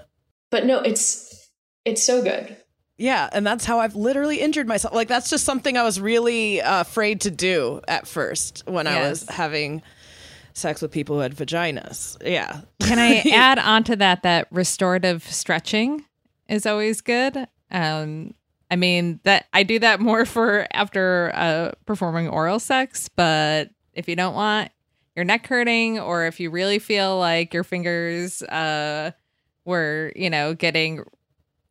but no it's it's so good Yeah, and that's how I've literally injured myself. Like that's just something I was really uh, afraid to do at first when I was having sex with people who had vaginas. Yeah. Can I add on to that that restorative stretching is always good? Um, I mean that I do that more for after uh, performing oral sex, but if you don't want your neck hurting, or if you really feel like your fingers uh, were, you know, getting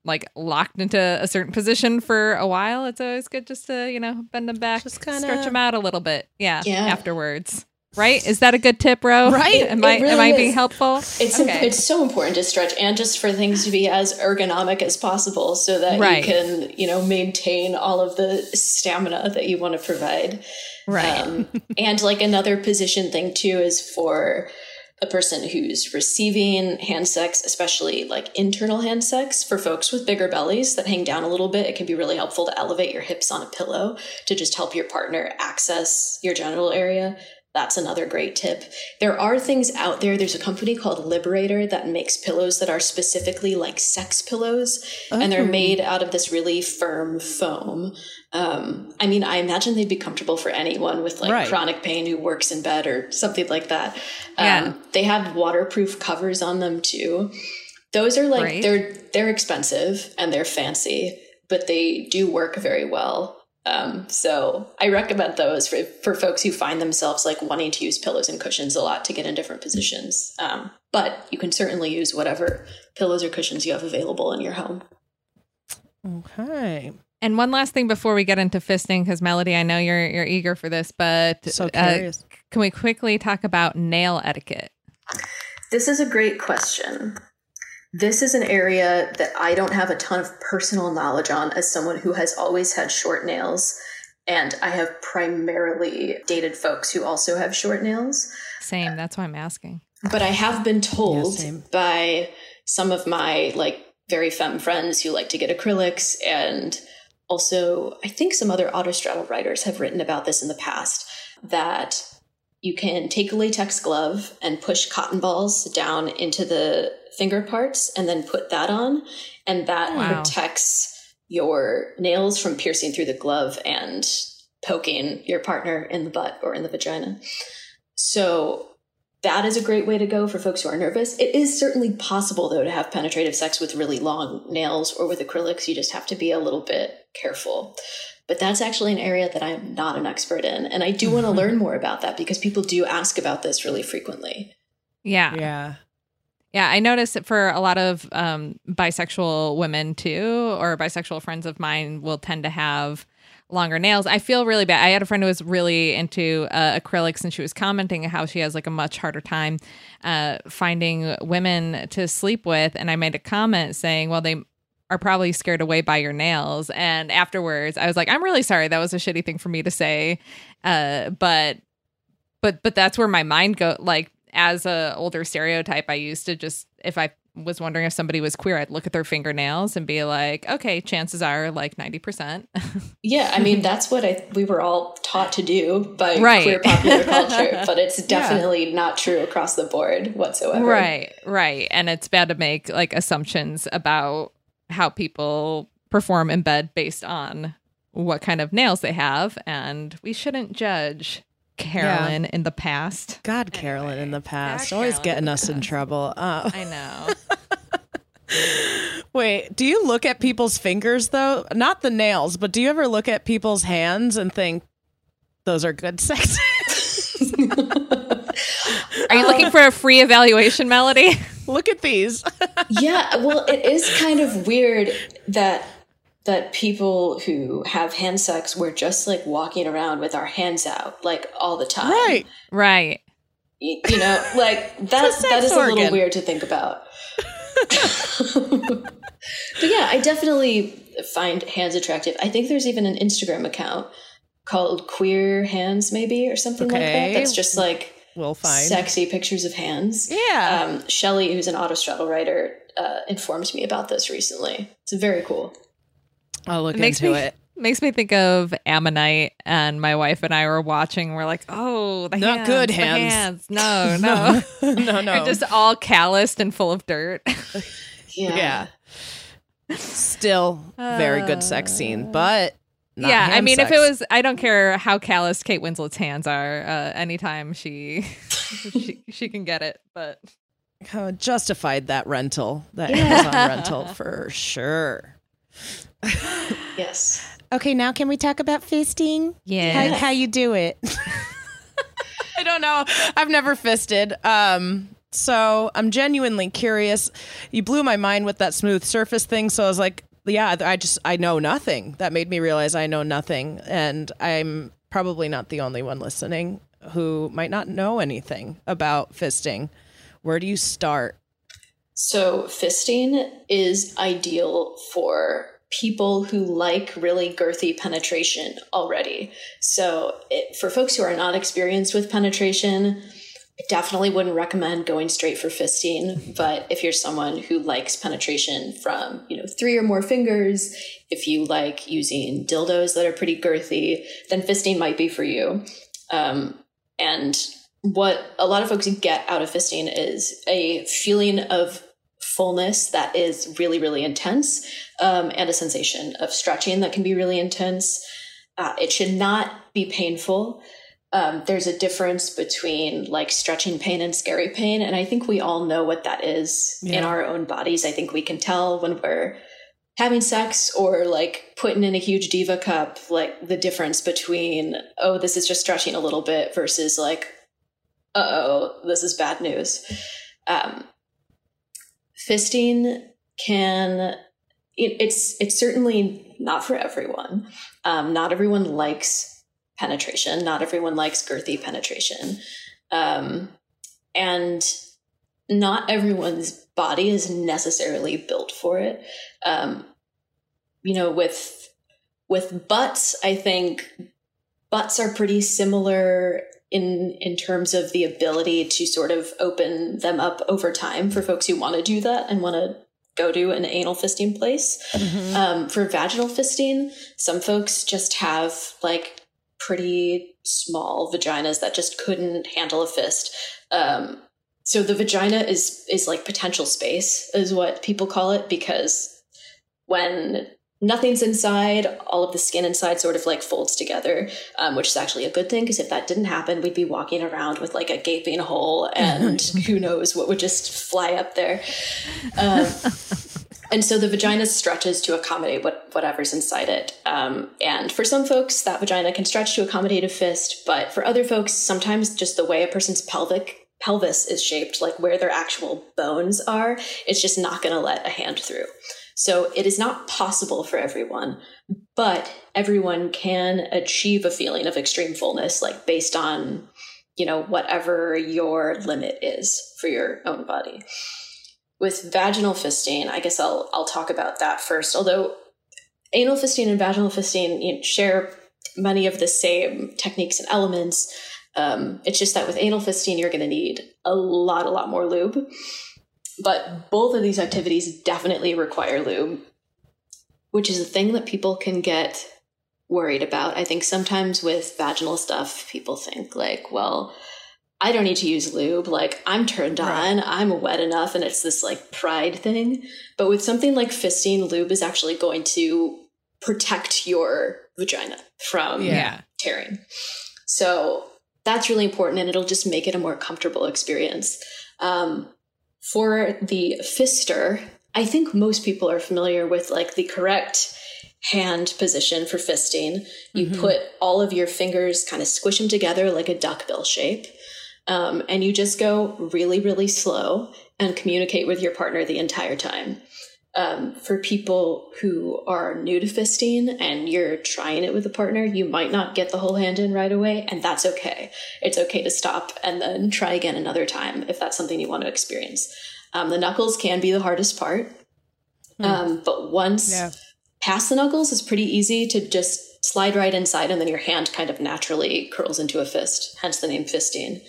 like locked into a certain position for a while, it's always good just to you know bend them back, just kinda- stretch them out a little bit. Yeah, Yeah. afterwards. Right? Is that a good tip, Ro? Right? Am It I am really I is. being helpful? It's Okay. it's so important to stretch and just for things to be as ergonomic as possible so that Right. you can you know maintain all of the stamina that you want to provide. Right. Um, and like another position thing too is for a person who's receiving hand sex, especially like internal hand sex for folks with bigger bellies that hang down a little bit. It can be really helpful to elevate your hips on a pillow to just help your partner access your genital area. That's another great tip. There are things out there. There's a company called Liberator that makes pillows that are specifically like sex pillows, and they're Oh. made out of this really firm foam. Um, I mean, I imagine they'd be comfortable for anyone with like Right. chronic pain who works in bed or something like that. Yeah. Um, they have waterproof covers on them too. Those are like Great. they're they're expensive and they're fancy, but they do work very well. Um, so I recommend those for, for folks who find themselves like wanting to use pillows and cushions a lot to get in different positions. Um, but you can certainly use whatever pillows or cushions you have available in your home. Okay. And one last thing before we get into fisting, because Melody, I know you're you're eager for this, but So uh, curious. can we quickly talk about nail etiquette? This is a great question. This is an area that I don't have a ton of personal knowledge on as someone who has always had short nails. And I have primarily dated folks who also have short nails. Same. That's why I'm asking. But I have been told Yeah, by some of my like very femme friends who like to get acrylics and also I think some other autostraddle writers have written about this in the past that you can take a latex glove and push cotton balls down into the finger parts and then put that on and that Wow. protects your nails from piercing through the glove and poking your partner in the butt or in the vagina. So that is a great way to go for folks who are nervous. It is certainly possible, though, to have penetrative sex with really long nails or with acrylics. You just have to be a little bit careful. But that's actually an area that I am not an expert in. And I do want to learn more about that because people do ask about this really frequently. Yeah. Yeah. Yeah, I noticed that for a lot of um, bisexual women too, or bisexual friends of mine will tend to have longer nails. I feel really bad. I had a friend who was really into uh, acrylics, and she was commenting how she has like a much harder time uh, finding women to sleep with. And I made a comment saying, "Well, they." Are probably scared away by your nails. And afterwards, I was like, I'm really sorry. That was a shitty thing for me to say. Uh, but but but that's where my mind go like as a older stereotype i used to just if i was wondering if somebody was queer i'd look at their fingernails and be like okay chances are like 90% Yeah, I mean that's what I we were all taught to do by Right. queer popular culture, but it's definitely not true across the board whatsoever. right right and it's bad to make like assumptions about how people perform in bed based on what kind of nails they have and we shouldn't judge carolyn in the past God, Carolyn in the past, always Carolyn getting in us in trouble. Uh, i know wait, do you look at people's fingers though? Not the nails, but do you ever look at people's hands and think those are good sex? are you looking for a free evaluation melody look at these. yeah, well, it is kind of weird that that people who have hand sex were just like walking around with our hands out like all the time. right. right Y- You know, like that sex that is a little weird to think about. but yeah, I definitely find hands attractive. I think there's even an Instagram account called Queer Hands maybe or something like that. That's just like We'll find. sexy pictures of hands. Yeah. Um, Shelly, who's an autostraddle writer, uh, informed me about this recently. It's very cool. I'll look It makes into me it. makes me think of Ammonite, and my wife and I were watching. We're like, oh, the hands. Not hands, good the hands. No, no, no, no. They're just all calloused and full of dirt. Yeah. yeah. Still very good sex scene, but not yeah, I hand mean, if it was, I don't care how calloused Kate Winslet's hands are. Uh, anytime she, she she can get it, but Oh, justified that rental, that Yeah. Amazon rental for sure. Yes. Okay, now can we talk about fisting? Yeah. How, how you do it? I don't know. I've never fisted. Um, so I'm genuinely curious. You blew my mind with that smooth surface thing. So I was like, yeah, I just I know nothing. That made me realize I know nothing, and I'm probably not the only one listening who might not know anything about fisting. Where do you start? So, fisting is ideal for people who like really girthy penetration already. So, it, for folks who are not experienced with penetration, I definitely wouldn't recommend going straight for fisting. But if you're someone who likes penetration from, you know, three or more fingers, if you like using dildos that are pretty girthy, then fisting might be for you. Um, and what a lot of folks get out of fisting is a feeling of fullness that is really, really intense, um, and a sensation of stretching that can be really intense. Uh, it should not be painful. Um, there's a difference between like stretching pain and scary pain, and I think we all know what that is in our own bodies. I think we can tell when we're having sex or like putting in a huge diva cup, like the difference between, oh, this is just stretching a little bit versus like, uh oh, this is bad news. Um, fisting can, it, it's, it's certainly not for everyone. Um, not everyone likes penetration. Not everyone likes girthy penetration. Um, and not everyone's body is necessarily built for it. Um, you know, with with butts, I think butts are pretty similar in in terms of the ability to sort of open them up over time for folks who want to do that and want to go to an anal fisting place. Mm-hmm. Um, for vaginal fisting, some folks just have like pretty small vaginas that just couldn't handle a fist. Um, so the vagina is is like potential space, is what people call it, because when nothing's inside, all of the skin inside sort of like folds together, um, which is actually a good thing because if that didn't happen, we'd be walking around with like a gaping hole, and who knows what would just fly up there. Um, and so the vagina stretches to accommodate what, whatever's inside it. Um, and for some folks, that vagina can stretch to accommodate a fist, but for other folks, sometimes just the way a person's pelvic pelvis is shaped, like where their actual bones are, it's just not going to let a hand through. So it is not possible for everyone, but everyone can achieve a feeling of extreme fullness, like based on, you know, whatever your limit is for your own body. With vaginal fisting, I guess I'll I'll talk about that first. Although anal fisting and vaginal fisting you know, share many of the same techniques and elements. Um, it's just that with anal fisting, you're going to need a lot, a lot more lube. But both of these activities definitely require lube, which is a thing that people can get worried about. I think sometimes with vaginal stuff, people think like, well, I don't need to use lube. Like I'm turned on, I'm wet enough, and it's this like pride thing. But with something like fisting, lube is actually going to protect your vagina from Yeah. tearing. So that's really important, and it'll just make it a more comfortable experience. Um, for the fister, I think most people are familiar with like the correct hand position for fisting. You Mhm. put all of your fingers, kind of squish them together like a duckbill shape. Um, and you just go really, really slow and communicate with your partner the entire time. Um, for people who are new to fisting and you're trying it with a partner, you might not get the whole hand in right away, and that's okay. It's okay to stop and then try again another time if that's something you want to experience. Um, the knuckles can be the hardest part, um, but once Yeah. past the knuckles, it's pretty easy to just slide right inside, and then your hand kind of naturally curls into a fist, hence the name fisting.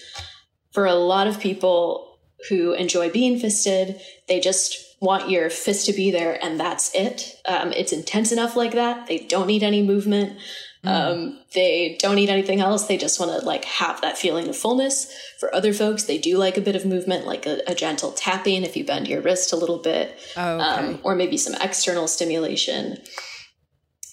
For a lot of people who enjoy being fisted, they just want your fist to be there and that's it. Um, it's intense enough like that. They don't need any movement. Um, they don't need anything else. They just want to like have that feeling of fullness. For other folks, they do like a bit of movement, like a, a gentle tapping if you bend your wrist a little bit, Oh, okay. um, or maybe some external stimulation.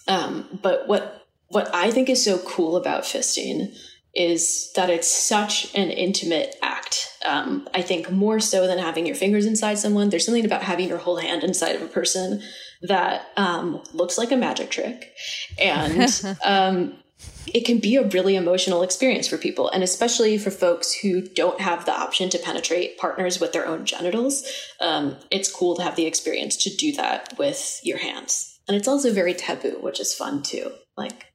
Um, but what what I think is so cool about fisting is that it's such an intimate act. Um, I think more so than having your fingers inside someone, there's something about having your whole hand inside of a person that um, looks like a magic trick. And um, it can be a really emotional experience for people, and especially for folks who don't have the option to penetrate partners with their own genitals. Um, it's cool to have the experience to do that with your hands. And it's also very taboo, which is fun too. Like,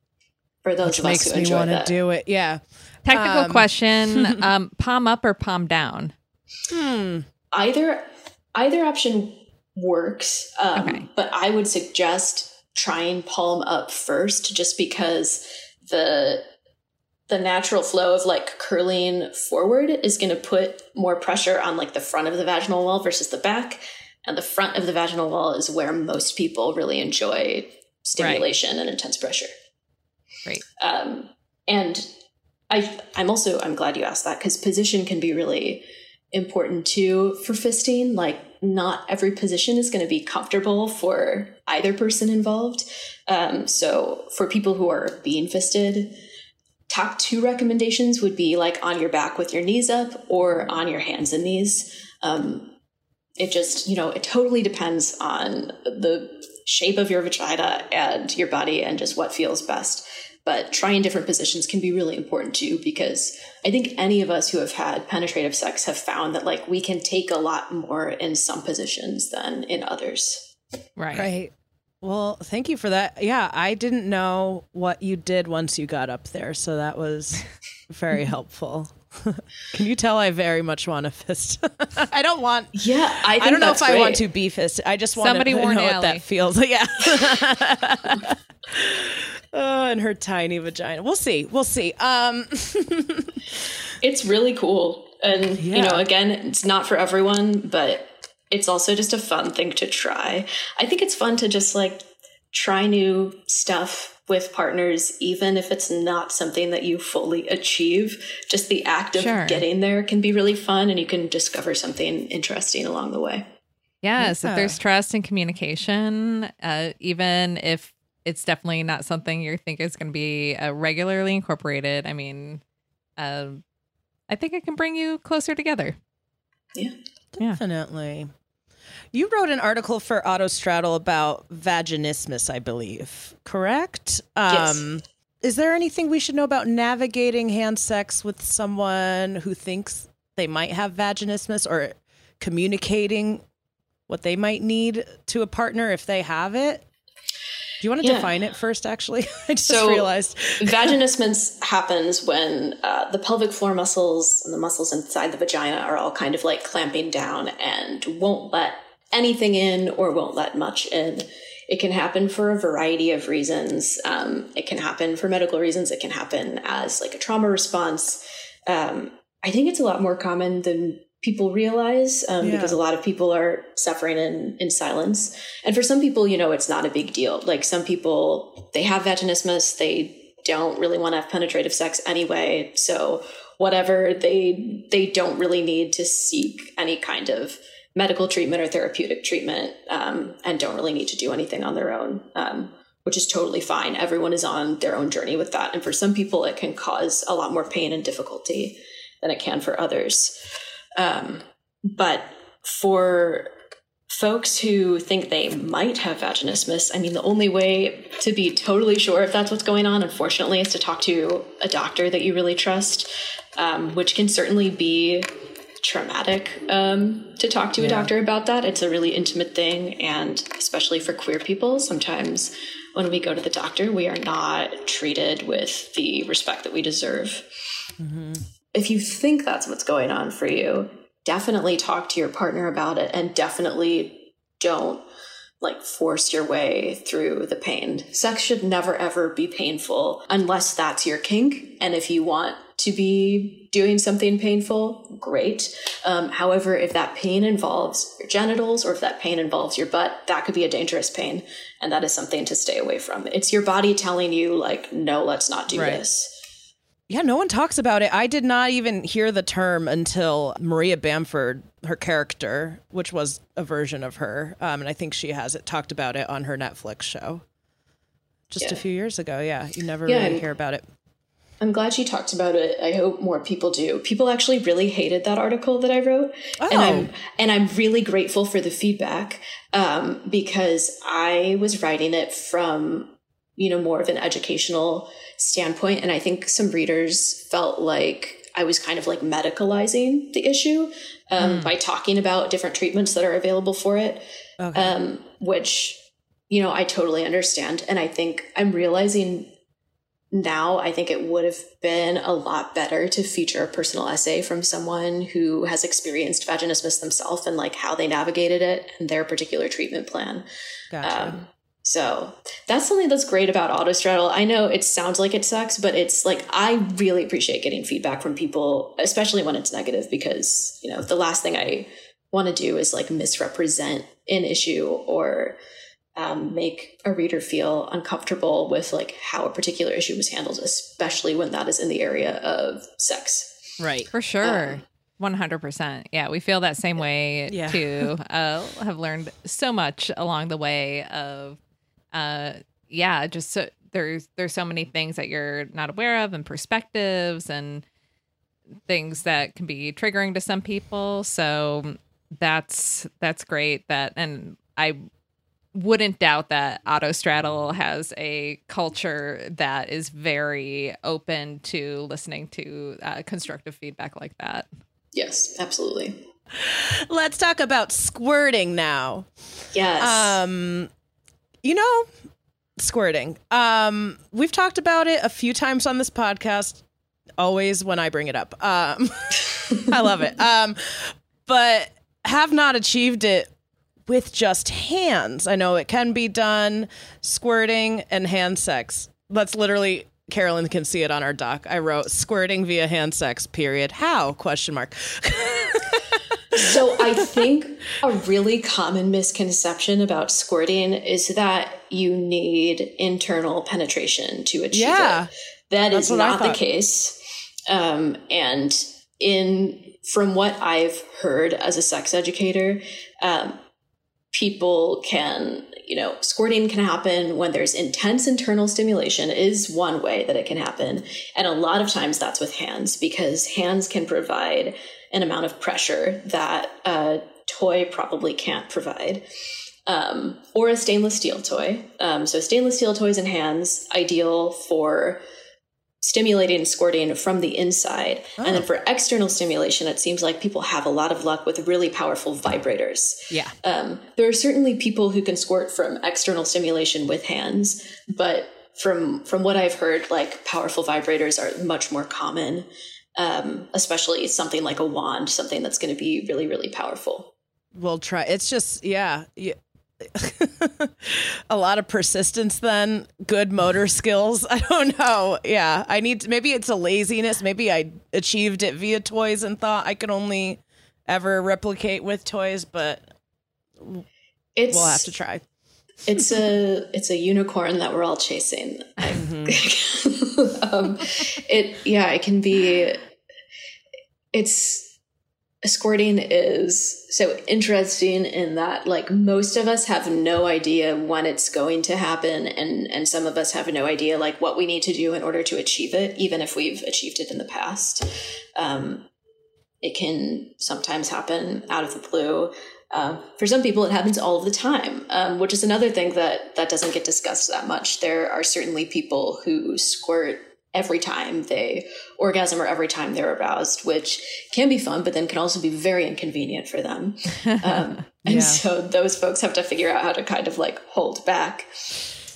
for those Which of us makes who me enjoy want to do it. Yeah. Technical Um, question: um, palm up or palm down? Hmm. either either option works um, but i would suggest trying palm up first just because the the natural flow of like curling forward is going to put more pressure on like the front of the vaginal wall versus the back and the front of the vaginal wall is where most people really enjoy stimulation and intense pressure right um, and I, I'm also I'm glad you asked that because position can be really important too for fisting. Like not every position is going to be comfortable for either person involved. Um, so for people who are being fisted, top two recommendations would be like on your back with your knees up or on your hands and knees. Um, it just you know it totally depends on the shape of your vagina and your body and just what feels best but trying different positions can be really important too because i think any of us who have had penetrative sex have found that like we can take a lot more in some positions than in others Right. Right. Well, thank you for that. Yeah, I didn't know what you did once you got up there, so that was very helpful. Can you tell I very much want a fist? I don't want. Yeah, I think I don't know if that's I want to be fist. I just want Somebody to warn know what that feels. Yeah. oh, and her tiny vagina. We'll see. We'll see. Um, It's really cool. And, you know, again, it's not for everyone, but it's also just a fun thing to try. I think it's fun to just like try new stuff with partners, even if it's not something that you fully achieve. Just the act of Sure. getting there can be really fun and you can discover something interesting along the way. Yes, Yeah. if there's trust and communication, uh, even if it's definitely not something you think is going to be uh, regularly incorporated, I mean, um, I think it can bring you closer together. Yeah. Yeah. You wrote an article for Autostraddle about vaginismus, I believe. Correct? Yes. Um, is there anything we should know about navigating hand sex with someone who thinks they might have vaginismus or communicating what they might need to a partner if they have it? Do you want to Yeah. define it first, actually? I just So- realized. Vaginismus happens when uh, the pelvic floor muscles and the muscles inside the vagina are all kind of like clamping down and won't let anything in or won't let much in. It can happen for a variety of reasons. Um, it can happen for medical reasons. It can happen as like a trauma response. Um, I think it's a lot more common than people realize um, Yeah. because a lot of people are suffering in, in silence. And for some people, you know, it's not a big deal. Like some people, they have vaginismus, they don't really want to have penetrative sex anyway. So whatever, they they don't really need to seek any kind of medical treatment or therapeutic treatment, um, and don't really need to do anything on their own. Um, which is totally fine. Everyone is on their own journey with that. And for some people, it can cause a lot more pain and difficulty than it can for others. Um, but for folks who think they might have vaginismus, I mean, the only way to be totally sure if that's what's going on, unfortunately, is to talk to a doctor that you really trust, um, which can certainly be traumatic um, to talk to a doctor about that. It's a really intimate thing. And especially for queer people, sometimes when we go to the doctor, we are not treated with the respect that we deserve if you think that's what's going on for you, definitely talk to your partner about it and definitely don't like force your way through the pain. Sex should never ever be painful unless that's your kink. And if you want to be doing something painful, great. Um, however, if that pain involves your genitals or if that pain involves your butt, that could be a dangerous pain. And that is something to stay away from. It's your body telling you, like, no, let's not do Right. this. Yeah, no one talks about it. I did not even hear the term until Maria Bamford, her character, which was a version of her, um, and I think she has it talked about it on her Netflix show just a few years ago. Yeah, you never Yeah, really hear about it. I'm glad she talked about it. I hope more people do. People actually really hated that article that I wrote, and Oh. I'm and I'm really grateful for the feedback um, because I was writing it from you know more of an educational standpoint, and I think some readers felt like I was kind of like medicalizing the issue um, by talking about different treatments that are available for it, Okay. um, which you know I totally understand, and I think I'm realizing now I think it would have been a lot better to feature a personal essay from someone who has experienced vaginismus themselves and like how they navigated it and their particular treatment plan. Gotcha. Um, so that's something that's great about Autostraddle. I know it sounds like it sucks, but it's like I really appreciate getting feedback from people, especially when it's negative, because you know the last thing I want to do is like misrepresent an issue or um, make a reader feel uncomfortable with like how a particular issue was handled, especially when that is in the area of sex. right. For sure. One hundred percent. Yeah, we feel that same way Yeah. too. Uh, have learned so much along the way of, uh, yeah, just so there's there's so many things that you're not aware of and perspectives and things that can be triggering to some people. So that's that's great. That and I wouldn't doubt that Autostraddle has a culture that is very open to listening to uh, constructive feedback like that. Yes, absolutely. Let's talk about squirting now. Yes. Um, you know, squirting. Um, we've talked about it a few times on this podcast. always when I bring it up. Um, I love it. Um, but have not achieved it with just hands. I know it can be done squirting and hand sex. That's literally Carolyn can see it on our doc. I wrote squirting via hand sex. Period. How? Question mark. so I think a really common misconception about squirting is that you need internal penetration to achieve Yeah. it. That is not the case. Um, and in from what I've heard as a sex educator, um, people can you know squirting can happen when there's intense internal stimulation is one way that it can happen. And a lot of times that's with hands because hands can provide an amount of pressure that a toy probably can't provide. Um, or a stainless steel toy. Um, so stainless steel toys in hands ideal for stimulating and squirting from the inside. And then for external stimulation, it seems like people have a lot of luck with really powerful vibrators. Yeah. Um, there are certainly people who can squirt from external stimulation with hands, but from from what I've heard, like powerful vibrators are much more common, um, especially something like a wand, something that's going to be really really powerful. We'll try. It's just yeah. A lot of persistence then good motor skills i don't know yeah i need to, maybe it's a laziness maybe i achieved it via toys and thought i could only ever replicate with toys but It's we'll have to try it's a it's a unicorn that we're all chasing. I- um, it yeah, it can be. It's squirting is so interesting in that like most of us have no idea when it's going to happen and and some of us have no idea like what we need to do in order to achieve it even if we've achieved it in the past um it can sometimes happen out of the blue uh, for some people, it happens all of the time, um, which is another thing that that doesn't get discussed that much. There are certainly people who squirt every time they orgasm or every time they're aroused, which can be fun, but then can also be very inconvenient for them. Um, and so those folks have to figure out how to kind of like hold back.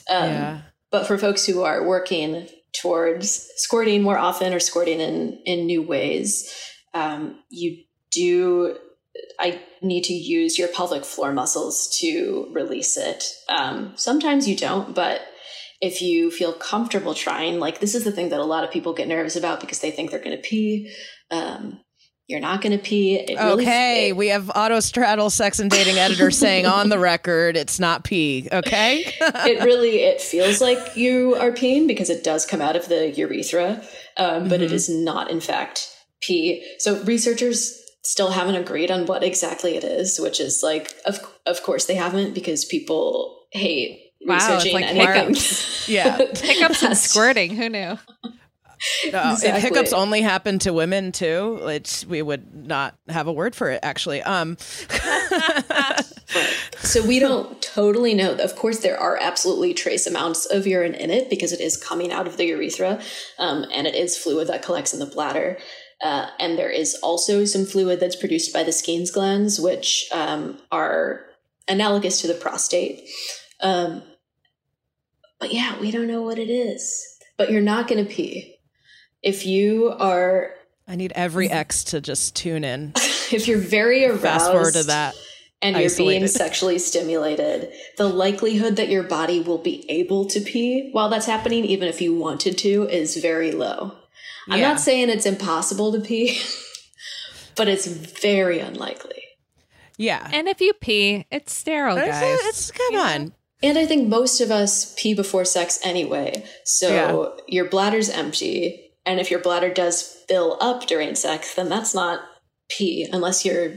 Um, Yeah. But for folks who are working towards squirting more often or squirting in in new ways, um, you do I need to use your pelvic floor muscles to release it. Um, sometimes you don't, but if you feel comfortable trying, like this is the thing that a lot of people get nervous about because they think they're going to pee. Um, you're not going to pee. It really- okay it- we have Autostraddle sex and dating editor saying on the record it's not pee okay it really it feels like you are peeing because it does come out of the urethra, um, but it Mhm. is not in fact pee. So researchers still haven't agreed on what exactly it is, which is like of of course they haven't because people hate Wow, it's researching like anything. hiccups. yeah Hiccups and squirting. Who knew? No, Exactly. If hiccups only happen to women too, it's we would not have a word for it. Actually, um, So we don't totally know. Of course, there are absolutely trace amounts of urine in it because it is coming out of the urethra, um, and it is fluid that collects in the bladder. Uh, and there is also some fluid that's produced by the Skene's glands, which um, are analogous to the prostate. Um, but yeah, we don't know what it is. But you're not going to pee if you are. I need every ex to just tune in. If you're very aroused, Fast forward to that. and you're being sexually stimulated, the likelihood that your body will be able to pee while that's happening, even if you wanted to, is very low. I'm not saying it's impossible to pee, but it's very unlikely. Yeah, And if you pee, it's sterile, guys. it's, it's come on. And I think most of us pee before sex anyway. So your bladder's empty. And if your bladder does fill up during sex, then that's not pee unless you're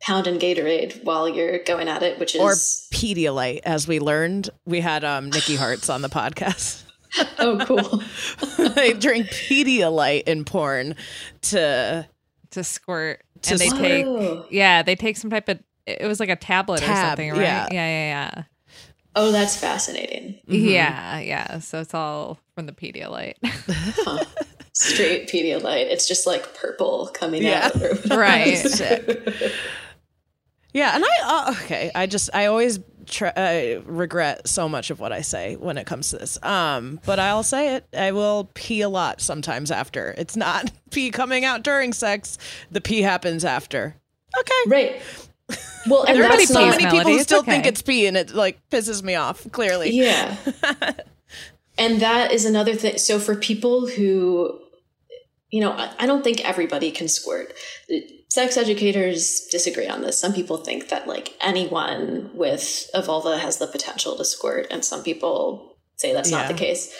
pounding Gatorade while you're going at it, which is Or Pedialyte, as we learned. We had um, Nikki Hearts on the podcast. oh cool. they drink Pedialyte in porn to to squirt. To and they squirt. take Oh. yeah, they take some type of it was like a tablet or something, right? yeah. yeah, yeah. Oh, that's fascinating. Yeah, yeah. yeah. So it's all from the Pedialyte. Huh. Straight Pedialyte. It's just like purple coming Yeah. out. or. Right. Yeah, and I uh, okay. I just I always tr- I regret so much of what I say when it comes to this. Um, but I'll say it. I will pee a lot sometimes after. It's not pee coming out during sex. The pee happens after. Okay. Right. Well, and Everybody, that's so not- many people Melody, who it's still okay. think it's pee, and it like pisses me off. Clearly, Yeah. and that is another thing. So for people who, you know, I, I don't think everybody can squirt. Sex educators disagree on this. Some people think that like anyone with a vulva has the potential to squirt, and some people say that's not the case.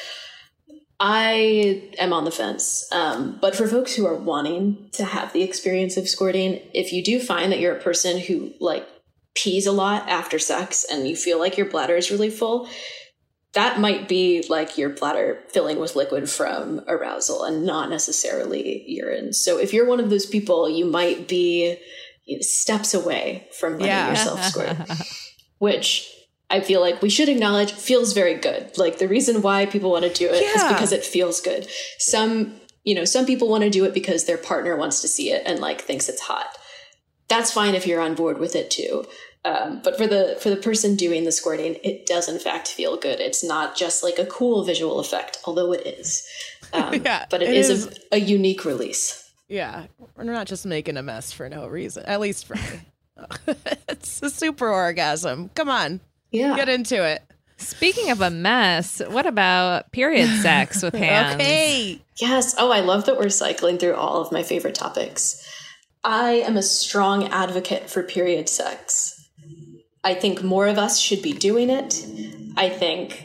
I am on the fence. Um, but for folks who are wanting to have the experience of squirting, if you do find that you're a person who like pees a lot after sex and you feel like your bladder is really full, that might be like your bladder filling with liquid from arousal and not necessarily urine. So if you're one of those people, you might be steps away from letting Yeah. yourself squirt, which I feel like we should acknowledge feels very good. Like the reason why people want to do it is Yeah. because it feels good. Some, you know, some people want to do it because their partner wants to see it and like thinks it's hot. That's fine if you're on board with it too. Um, but for the for the person doing the squirting, it does in fact feel good. It's not just like a cool visual effect, although it is. Um, Yeah, but it it is, is. A, a unique release. yeah, we're not just making a mess for no reason. At least for me, it's a super orgasm. Come on, Yeah. get into it. Speaking of a mess, what about period sex with hands? Okay. Yes. Oh, I love that we're cycling through all of my favorite topics. I am a strong advocate for period sex. I think more of us should be doing it. I think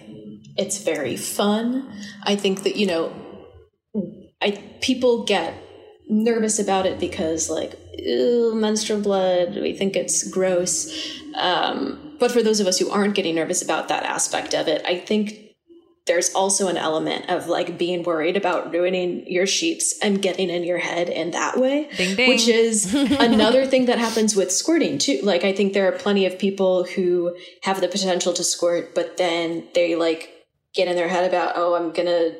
it's very fun. I think that, you know, I people get nervous about it because like ew, menstrual blood, we think it's gross. Um, but for those of us who aren't getting nervous about that aspect of it, I think there's also an element of like being worried about ruining your sheets and getting in your head in that way. Ding, ding. Which is another thing that happens with squirting too. Like I think there are plenty of people who have the potential to squirt, but then they like get in their head about, oh, I'm gonna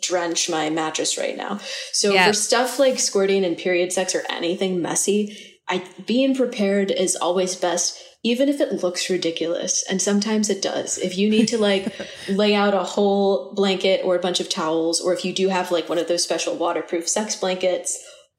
drench my mattress right now. So Yeah. for stuff like squirting and period sex or anything messy, I being prepared is always best, even if it looks ridiculous. And sometimes it does. If you need to like lay out a whole blanket or a bunch of towels, or if you do have like one of those special waterproof sex blankets,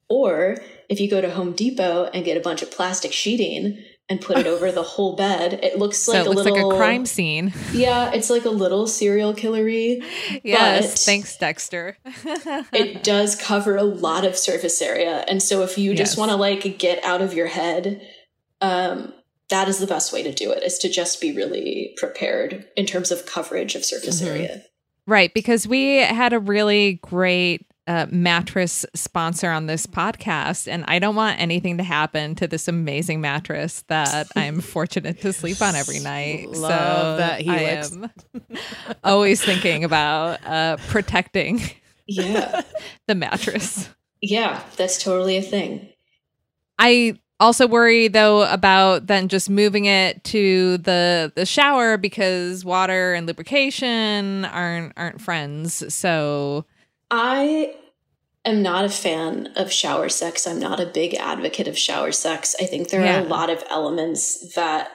or if you go to Home Depot and get a bunch of plastic sheeting and put it over the whole bed, it looks So like it a little like a crime scene. Yeah, it's like a little serial killery. Yes, thanks, Dexter. it does cover a lot of surface area. And so if you just Yes. want to like get out of your head, um, that is the best way to do it is to just be really prepared in terms of coverage of surface Mhm. area. Right, because we had a really great uh, mattress sponsor on this podcast, and I don't want anything to happen to this amazing mattress that I'm fortunate to sleep on every night. Love so that I Helix. am always thinking about uh, protecting Yeah. the mattress. yeah, that's totally a thing. I also worry though about then just moving it to the the shower because water and lubrication aren't aren't friends. So I am not a fan of shower sex. I'm not a big advocate of shower sex. I think there Yeah. are a lot of elements that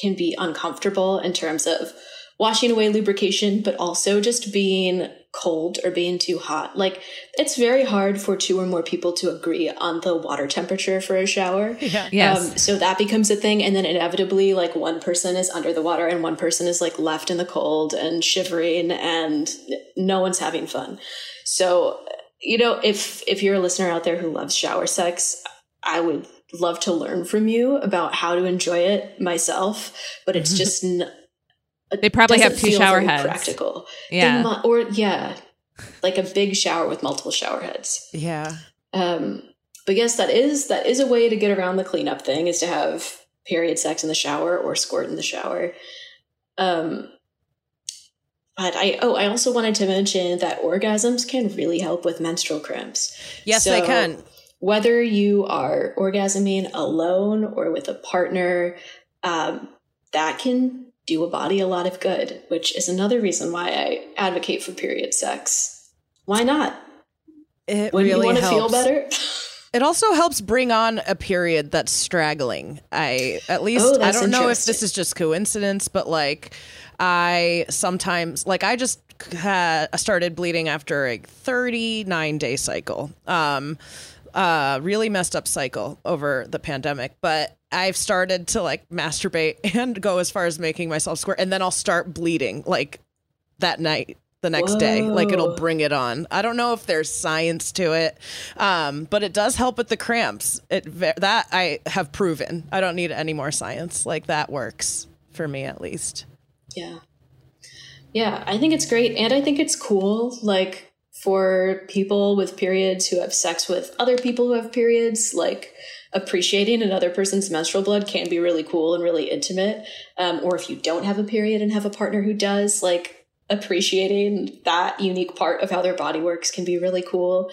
can be uncomfortable in terms of washing away lubrication, but also just being cold or being too hot. Like it's very hard for two or more people to agree on the water temperature for a shower. Yeah. Yes. Um, so that becomes a thing. And then inevitably, like one person is under the water and one person is like left in the cold and shivering and no one's having fun. So, you know, if, if you're a listener out there who loves shower sex, I would love to learn from you about how to enjoy it myself, but it's just, n- they probably have two shower heads. Practical. Yeah. mu- or yeah, like a big shower with multiple shower heads. Yeah. Um, but yes, that is that is a way to get around the cleanup thing is to have period sex in the shower or squirt in the shower. Um, but I oh I also wanted to mention that orgasms can really help with menstrual cramps. Yes, they can. Whether you are orgasming alone or with a partner, um, that can do a body a lot of good, which is another reason why I advocate for period sex. Why not? It Wouldn't really you want to feel better? It also helps bring on a period that's straggling. I at least Oh, I don't know if this is just coincidence, but like I sometimes like I just had started bleeding after a 39 day cycle. Um uh really messed up cycle over the pandemic, but I've started to like masturbate and go as far as making myself squirt and then I'll start bleeding like that night the next day like it'll bring it on. I don't know if there's science to it um, but it does help with the cramps. It that i have proven. I don't need any more science. Like that works for me at least Yeah. Yeah, I think it's great. And I think it's cool, like, for people with periods who have sex with other people who have periods, like, appreciating another person's menstrual blood can be really cool and really intimate. Um, or if you don't have a period and have a partner who does, like, appreciating that unique part of how their body works can be really cool.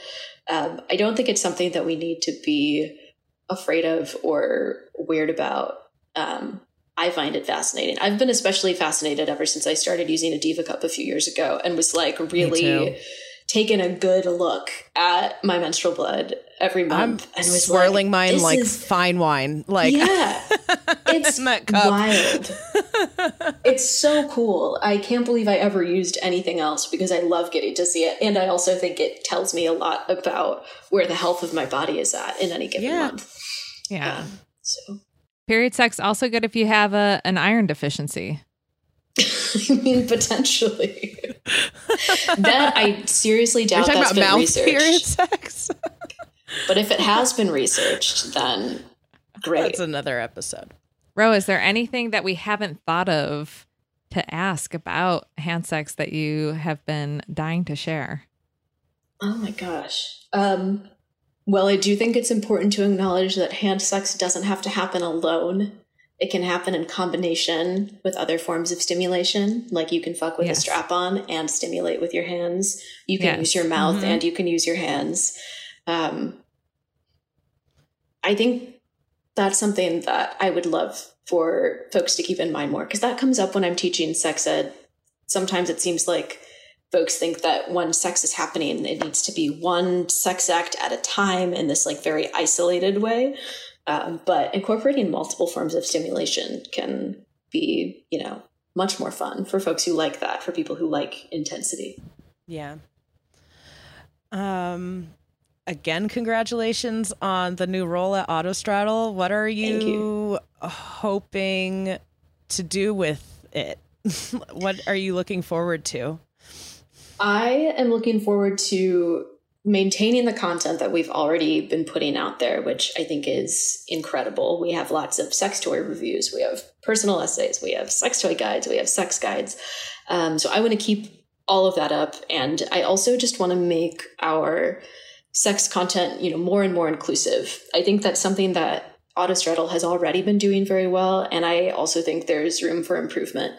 Um, I don't think it's something that we need to be afraid of or weird about. Um, I find it fascinating. I've been especially fascinated ever since I started using a Diva Cup a few years ago and was like really taking a good look at my menstrual blood every i'm month and was swirling like, mine like is- fine wine like yeah, it's wild. it's so cool. I can't believe I ever used anything else because I love getting to see it, and I also think it tells me a lot about where the health of my body is at in any given Yeah. month. Yeah. Um, so Period sex also good if you have a an iron deficiency. I mean, potentially. that I seriously Are you doubt talking that's about been mouth researched. period sex But if it has been researched, then great. that's another episode Ro, is there anything that we haven't thought of to ask about hand sex that you have been dying to share? Oh my gosh. Um, well, I do think it's important to acknowledge that hand sex doesn't have to happen alone. It can happen in combination with other forms of stimulation. Like you can fuck with Yes. a strap on and stimulate with your hands. You can Yes. use your mouth Mhm. and you can use your hands. Um, I think that's something that I would love for folks to keep in mind more because that comes up when I'm teaching sex ed. Sometimes it seems like folks think that when sex is happening, it needs to be one sex act at a time in this like very isolated way. Um, but incorporating multiple forms of stimulation can be, you know, much more fun for folks who like that, for people who like intensity. Yeah. Um again congratulations on the new role at Autostraddle. What are you, you. hoping to do with it? what are you looking forward to? I am looking forward to maintaining the content that we've already been putting out there, which I think is incredible. We have lots of sex toy reviews, we have personal essays, we have sex toy guides, we have sex guides. Um, so I want to keep all of that up, and I also just want to make our sex content, you know, more and more inclusive. I think that's something that Autostraddle has already been doing very well, and I also think there's room for improvement.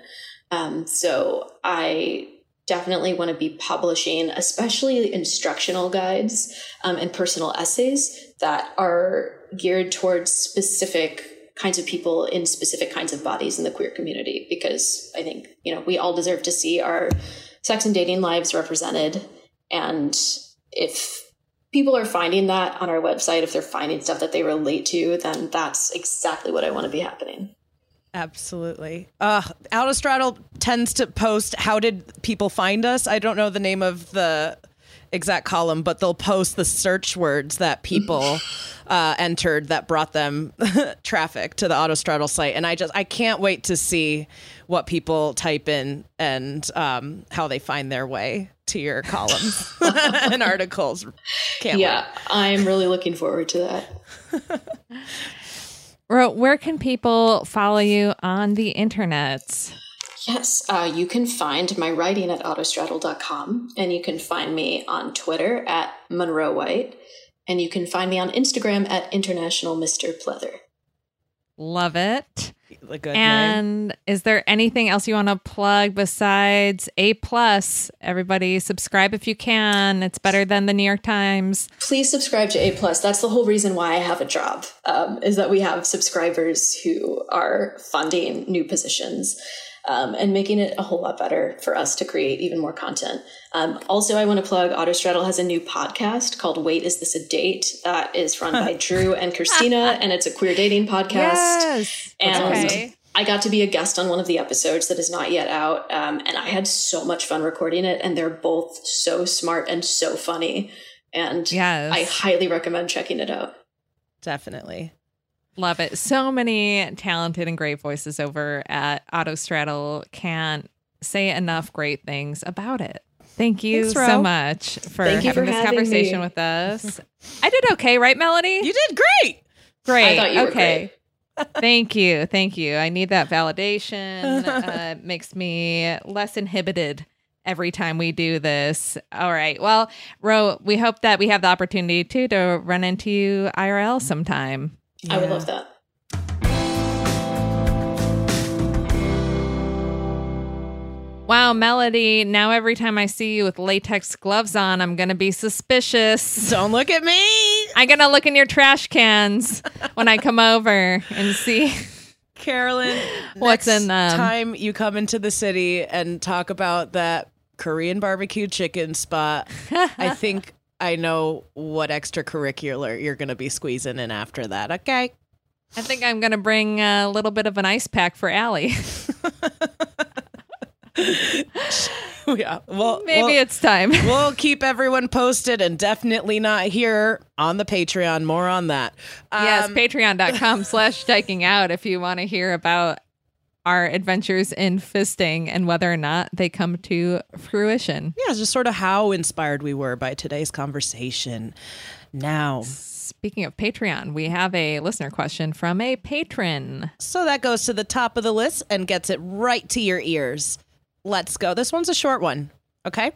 Um, so I definitely want to be publishing, especially instructional guides um, and personal essays that are geared towards specific kinds of people in specific kinds of bodies in the queer community. Because I think you know we all deserve to see our sex and dating lives represented, and if people are finding that on our website, if they're finding stuff that they relate to, then that's exactly what I want to be happening. Absolutely. Uh Autostraddle tends to post how did people find us? I don't know the name of the exact column, but they'll post the search words that people uh, entered that brought them traffic to the Autostraddle site. And I just I can't wait to see what people type in and um, how they find their way to your columns and articles. Can't yeah, I'm really looking forward to that. Ro, where can people follow you on the internet? Yes, uh, you can find my writing at autostraddle.com, and you can find me on Twitter at Monroe White, and you can find me on Instagram at International Mr. Pleather. Love it. A good name. and is there anything else you want to plug besides A plus? Everybody subscribe if you can. It's better than the New York Times. Please subscribe to A Plus. That's the whole reason why I have a job. Um, is that we have subscribers who are funding new positions. Um, and making it a whole lot better for us to create even more content. Um, also, I want to plug Autostraddle has a new podcast called Wait, Is This a Date? That is run by Drew and Christina, and it's a queer dating podcast. Yes. And Okay. I got to be a guest on one of the episodes that is not yet out, um, and I had so much fun recording it. And they're both so smart and so funny, and Yes. I highly recommend checking it out. Definitely. Love it. So many talented and great voices over at Autostraddle can't say enough great things about it. Thank you Thanks, so much for Thank having for this having conversation me. with us. I did okay, right, Melody? You did great. Great. I thought you were okay. Thank you. Thank you. I need that validation. uh, makes me less inhibited every time we do this. All right. Well, Ro, we hope that we have the opportunity too to run into you IRL sometime. I would love that. Wow, Melody, now every time I see you with latex gloves on, I'm going to be suspicious. Don't look at me. I'm going to look in your trash cans when I come over and see. Carolyn, What's next in them? time you come into the city and talk about that Korean barbecue chicken spot, I think I know what extracurricular you're going to be squeezing in after that. Okay. I think I'm going to bring a little bit of an ice pack for Allie. yeah. Well, Maybe well, it's time. we'll keep everyone posted and definitely not here on the Patreon. More on that. yes, Um, patreon.com slash dyking out if you want to hear about our adventures in fisting and whether or not they come to fruition. yeah, just sort of how inspired we were by today's conversation. Now, Speaking of Patreon, we have a listener question from a patron. So that goes to the top of the list and gets it right to your ears. Let's go. This one's a short one. Okay.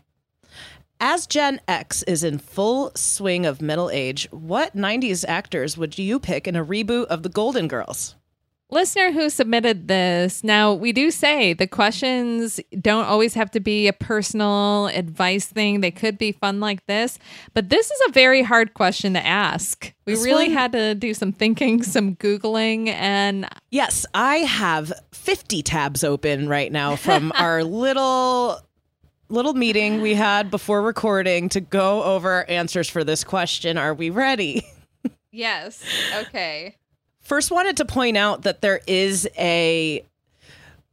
As Gen X is in full swing of middle age, what 90s actors would you pick in a reboot of The Golden Girls? Listener who submitted this, now we do say the questions don't always have to be a personal advice thing. They could be fun like this, but this is a very hard question to ask. We This really one- had to do some thinking, some Googling, and Yes, I have 50 tabs open right now from our little little meeting we had before recording to go over answers for this question. Are we ready? yes, okay. First, wanted to point out that there is a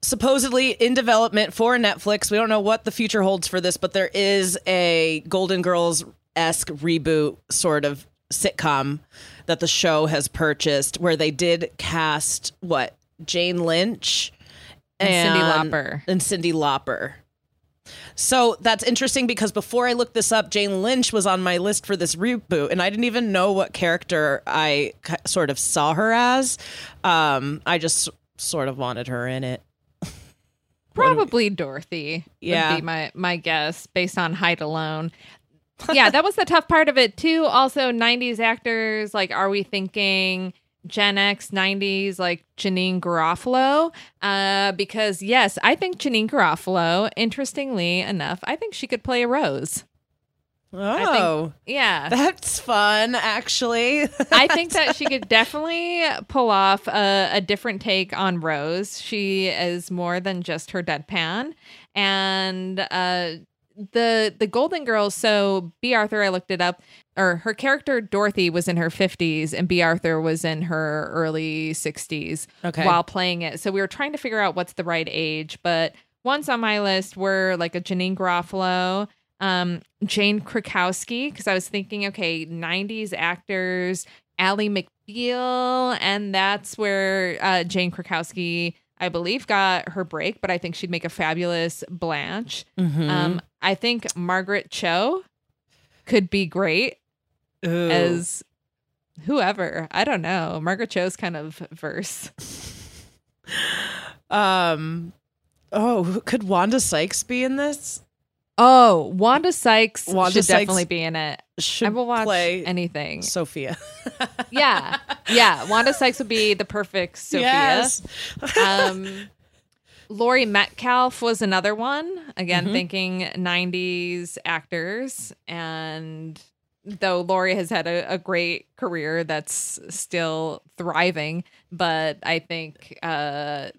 supposedly in development for Netflix. We don't know what the future holds for this, but there is a Golden Girls esque reboot sort of sitcom that the show has purchased where they did cast what Jane Lynch And Cyndi Lauper. and Cyndi Lauper. So that's interesting because before I looked this up, Jane Lynch was on my list for this reboot, and I didn't even know what character I sort of saw her as. Um, I just sort of wanted her in it. Probably Dorothy Yeah. would be my my guess based on height alone. yeah, that was the tough part of it too. Also, '90s actors like, are we thinking Gen X '90s like Janeane Garofalo? Uh, because yes, I think Janeane Garofalo. Interestingly enough, I think she could play a Rose. Oh, Yeah, that's fun, actually. I think that she could definitely pull off a, a different take on Rose. She is more than just her deadpan, and uh, the the Golden Girls. So Bea Arthur, I looked it up. Or her character Dorothy was in her fifties, and Bea Arthur was in her early sixties Okay. while playing it. So we were trying to figure out what's the right age, but ones on my list were like a Janeane Garofalo, um, Jane Krakowski, because I was thinking, okay, 90s actors, Ally McBeal, and that's where uh, Jane Krakowski, I believe, got her break, but I think she'd make a fabulous Blanche. Mhm. Um, I think Margaret Cho could be great Ooh. as whoever. I don't know. Margaret Cho's kind of verse. um, oh, could Wanda Sykes be in this? Oh, Wanda Sykes Wanda should Sykes definitely be in it. Should I will watch play anything. Sophia. yeah, yeah. Wanda Sykes would be the perfect Sophia. Yes. um, Laurie Metcalf was another one. Again, Mhm. thinking '90s actors, and though Laurie has had a, a great career that's still thriving, but I think uh,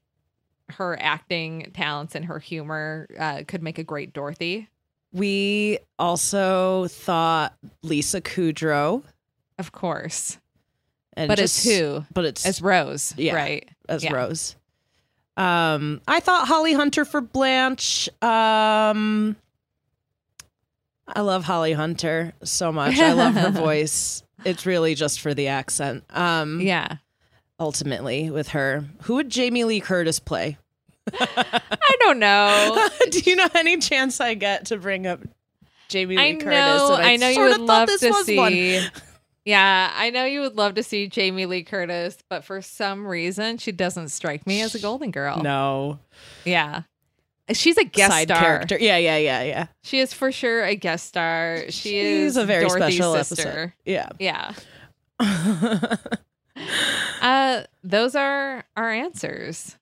her acting talents and her humor uh, could make a great Dorothy. We also thought Lisa Kudrow. Of course. And but just- as who? But it's As Rose, yeah, right? As Yeah. Rose. Um, I thought Holly Hunter for Blanche. Um, I love Holly Hunter so much. I love her voice. It's really just for the accent. Um, yeah. Ultimately, with her, who would Jamie Lee Curtis play? I don't know. Do you know any chance I get to bring up Jamie Lee I Curtis? know. And I know you would love this to was one. see. Yeah, I know you would love to see Jamie Lee Curtis, but for some reason, she doesn't strike me as a Golden Girl. No, Yeah. She's a guest side star. character. Yeah, yeah, yeah, yeah. She is for sure a guest star. She She's is a very Dorothy's special sister. episode. Yeah. Yeah. uh, those are our answers.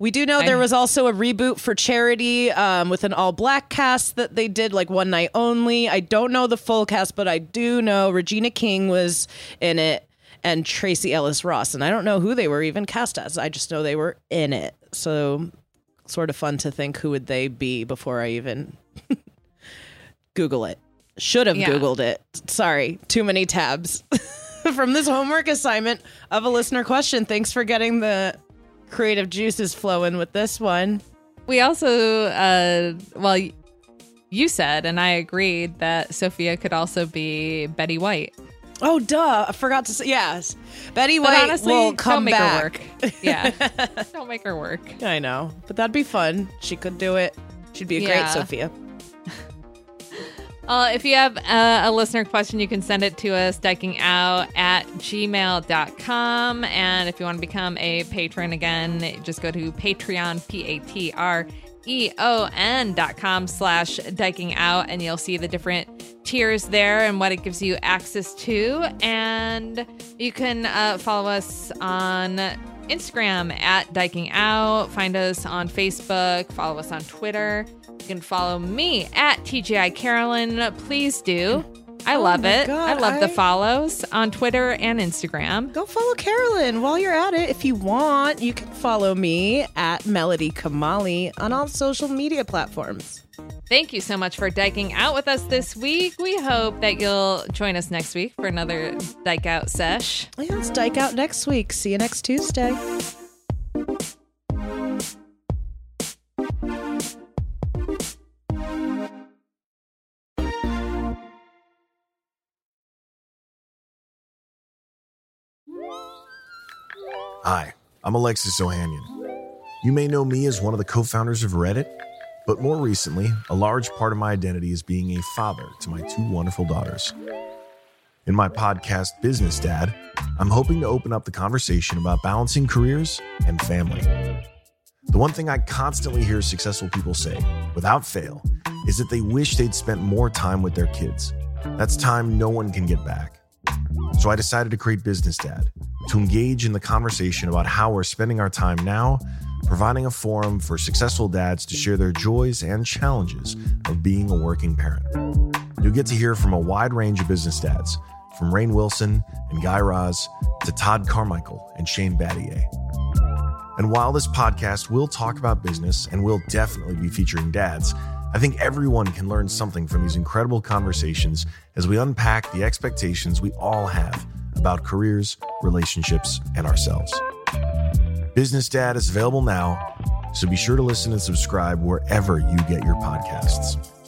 We do know there was also a reboot for Charity um, with an all black cast that they did like one night only. I don't know the full cast, but I do know Regina King was in it and Tracee Ellis Ross. And I don't know who they were even cast as. I just know they were in it. So sort of fun to think who would they be before I even Google it. Should have Yeah. Googled it. Sorry, too many tabs. From this homework assignment of a listener question. Thanks for getting the creative juices flowing with this one. We also, uh, well, you said, and I agreed that Sophia could also be Betty White. Oh, duh. I forgot to say. Yes. Betty But White honestly, will don't come make her work. Yeah, don't make her work. I know. But that'd be fun. She could do it. She'd be a great Sophia. Uh, if you have uh, a listener question, you can send it to us, out at gmail.com. And if you want to become a patron again, just go to Patreon, P A T R E O N dot com slash dyking out, and you'll see the different tiers there and what it gives you access to. And you can uh, follow us on Instagram at Dyking Out. Find us on Facebook. Follow us on Twitter. You can follow me at TGI Carolyn. Please do. I Oh love it. God, I love the follows on Twitter and Instagram. Go follow Carolyn while you're at it. If you want, you can follow me at Melody Kamali on all social media platforms. Thank you so much for dyking out with us this week. We hope that you'll join us next week for another Dyke Out sesh. Yeah, let's dike out next week. See you next Tuesday. Hi, I'm Alexis Ohanian. You may know me as one of the co founders of Reddit, but more recently, a large part of my identity is being a father to my two wonderful daughters. In my podcast, Business Dad, I'm hoping to open up the conversation about balancing careers and family. The one thing I constantly hear successful people say, without fail, is that they wish they'd spent more time with their kids. That's time no one can get back. So I decided to create Business Dad to engage in the conversation about how we're spending our time now, providing a forum for successful dads to share their joys and challenges of being a working parent. You'll get to hear from a wide range of business dads, from Rainn Wilson and Guy Raz to Todd Carmichael and Shane Battier. And while this podcast will talk about business and will definitely be featuring dads, I think everyone can learn something from these incredible conversations as we unpack the expectations we all have about careers, relationships, and ourselves. Business Dad is available now, so be sure to listen and subscribe wherever you get your podcasts.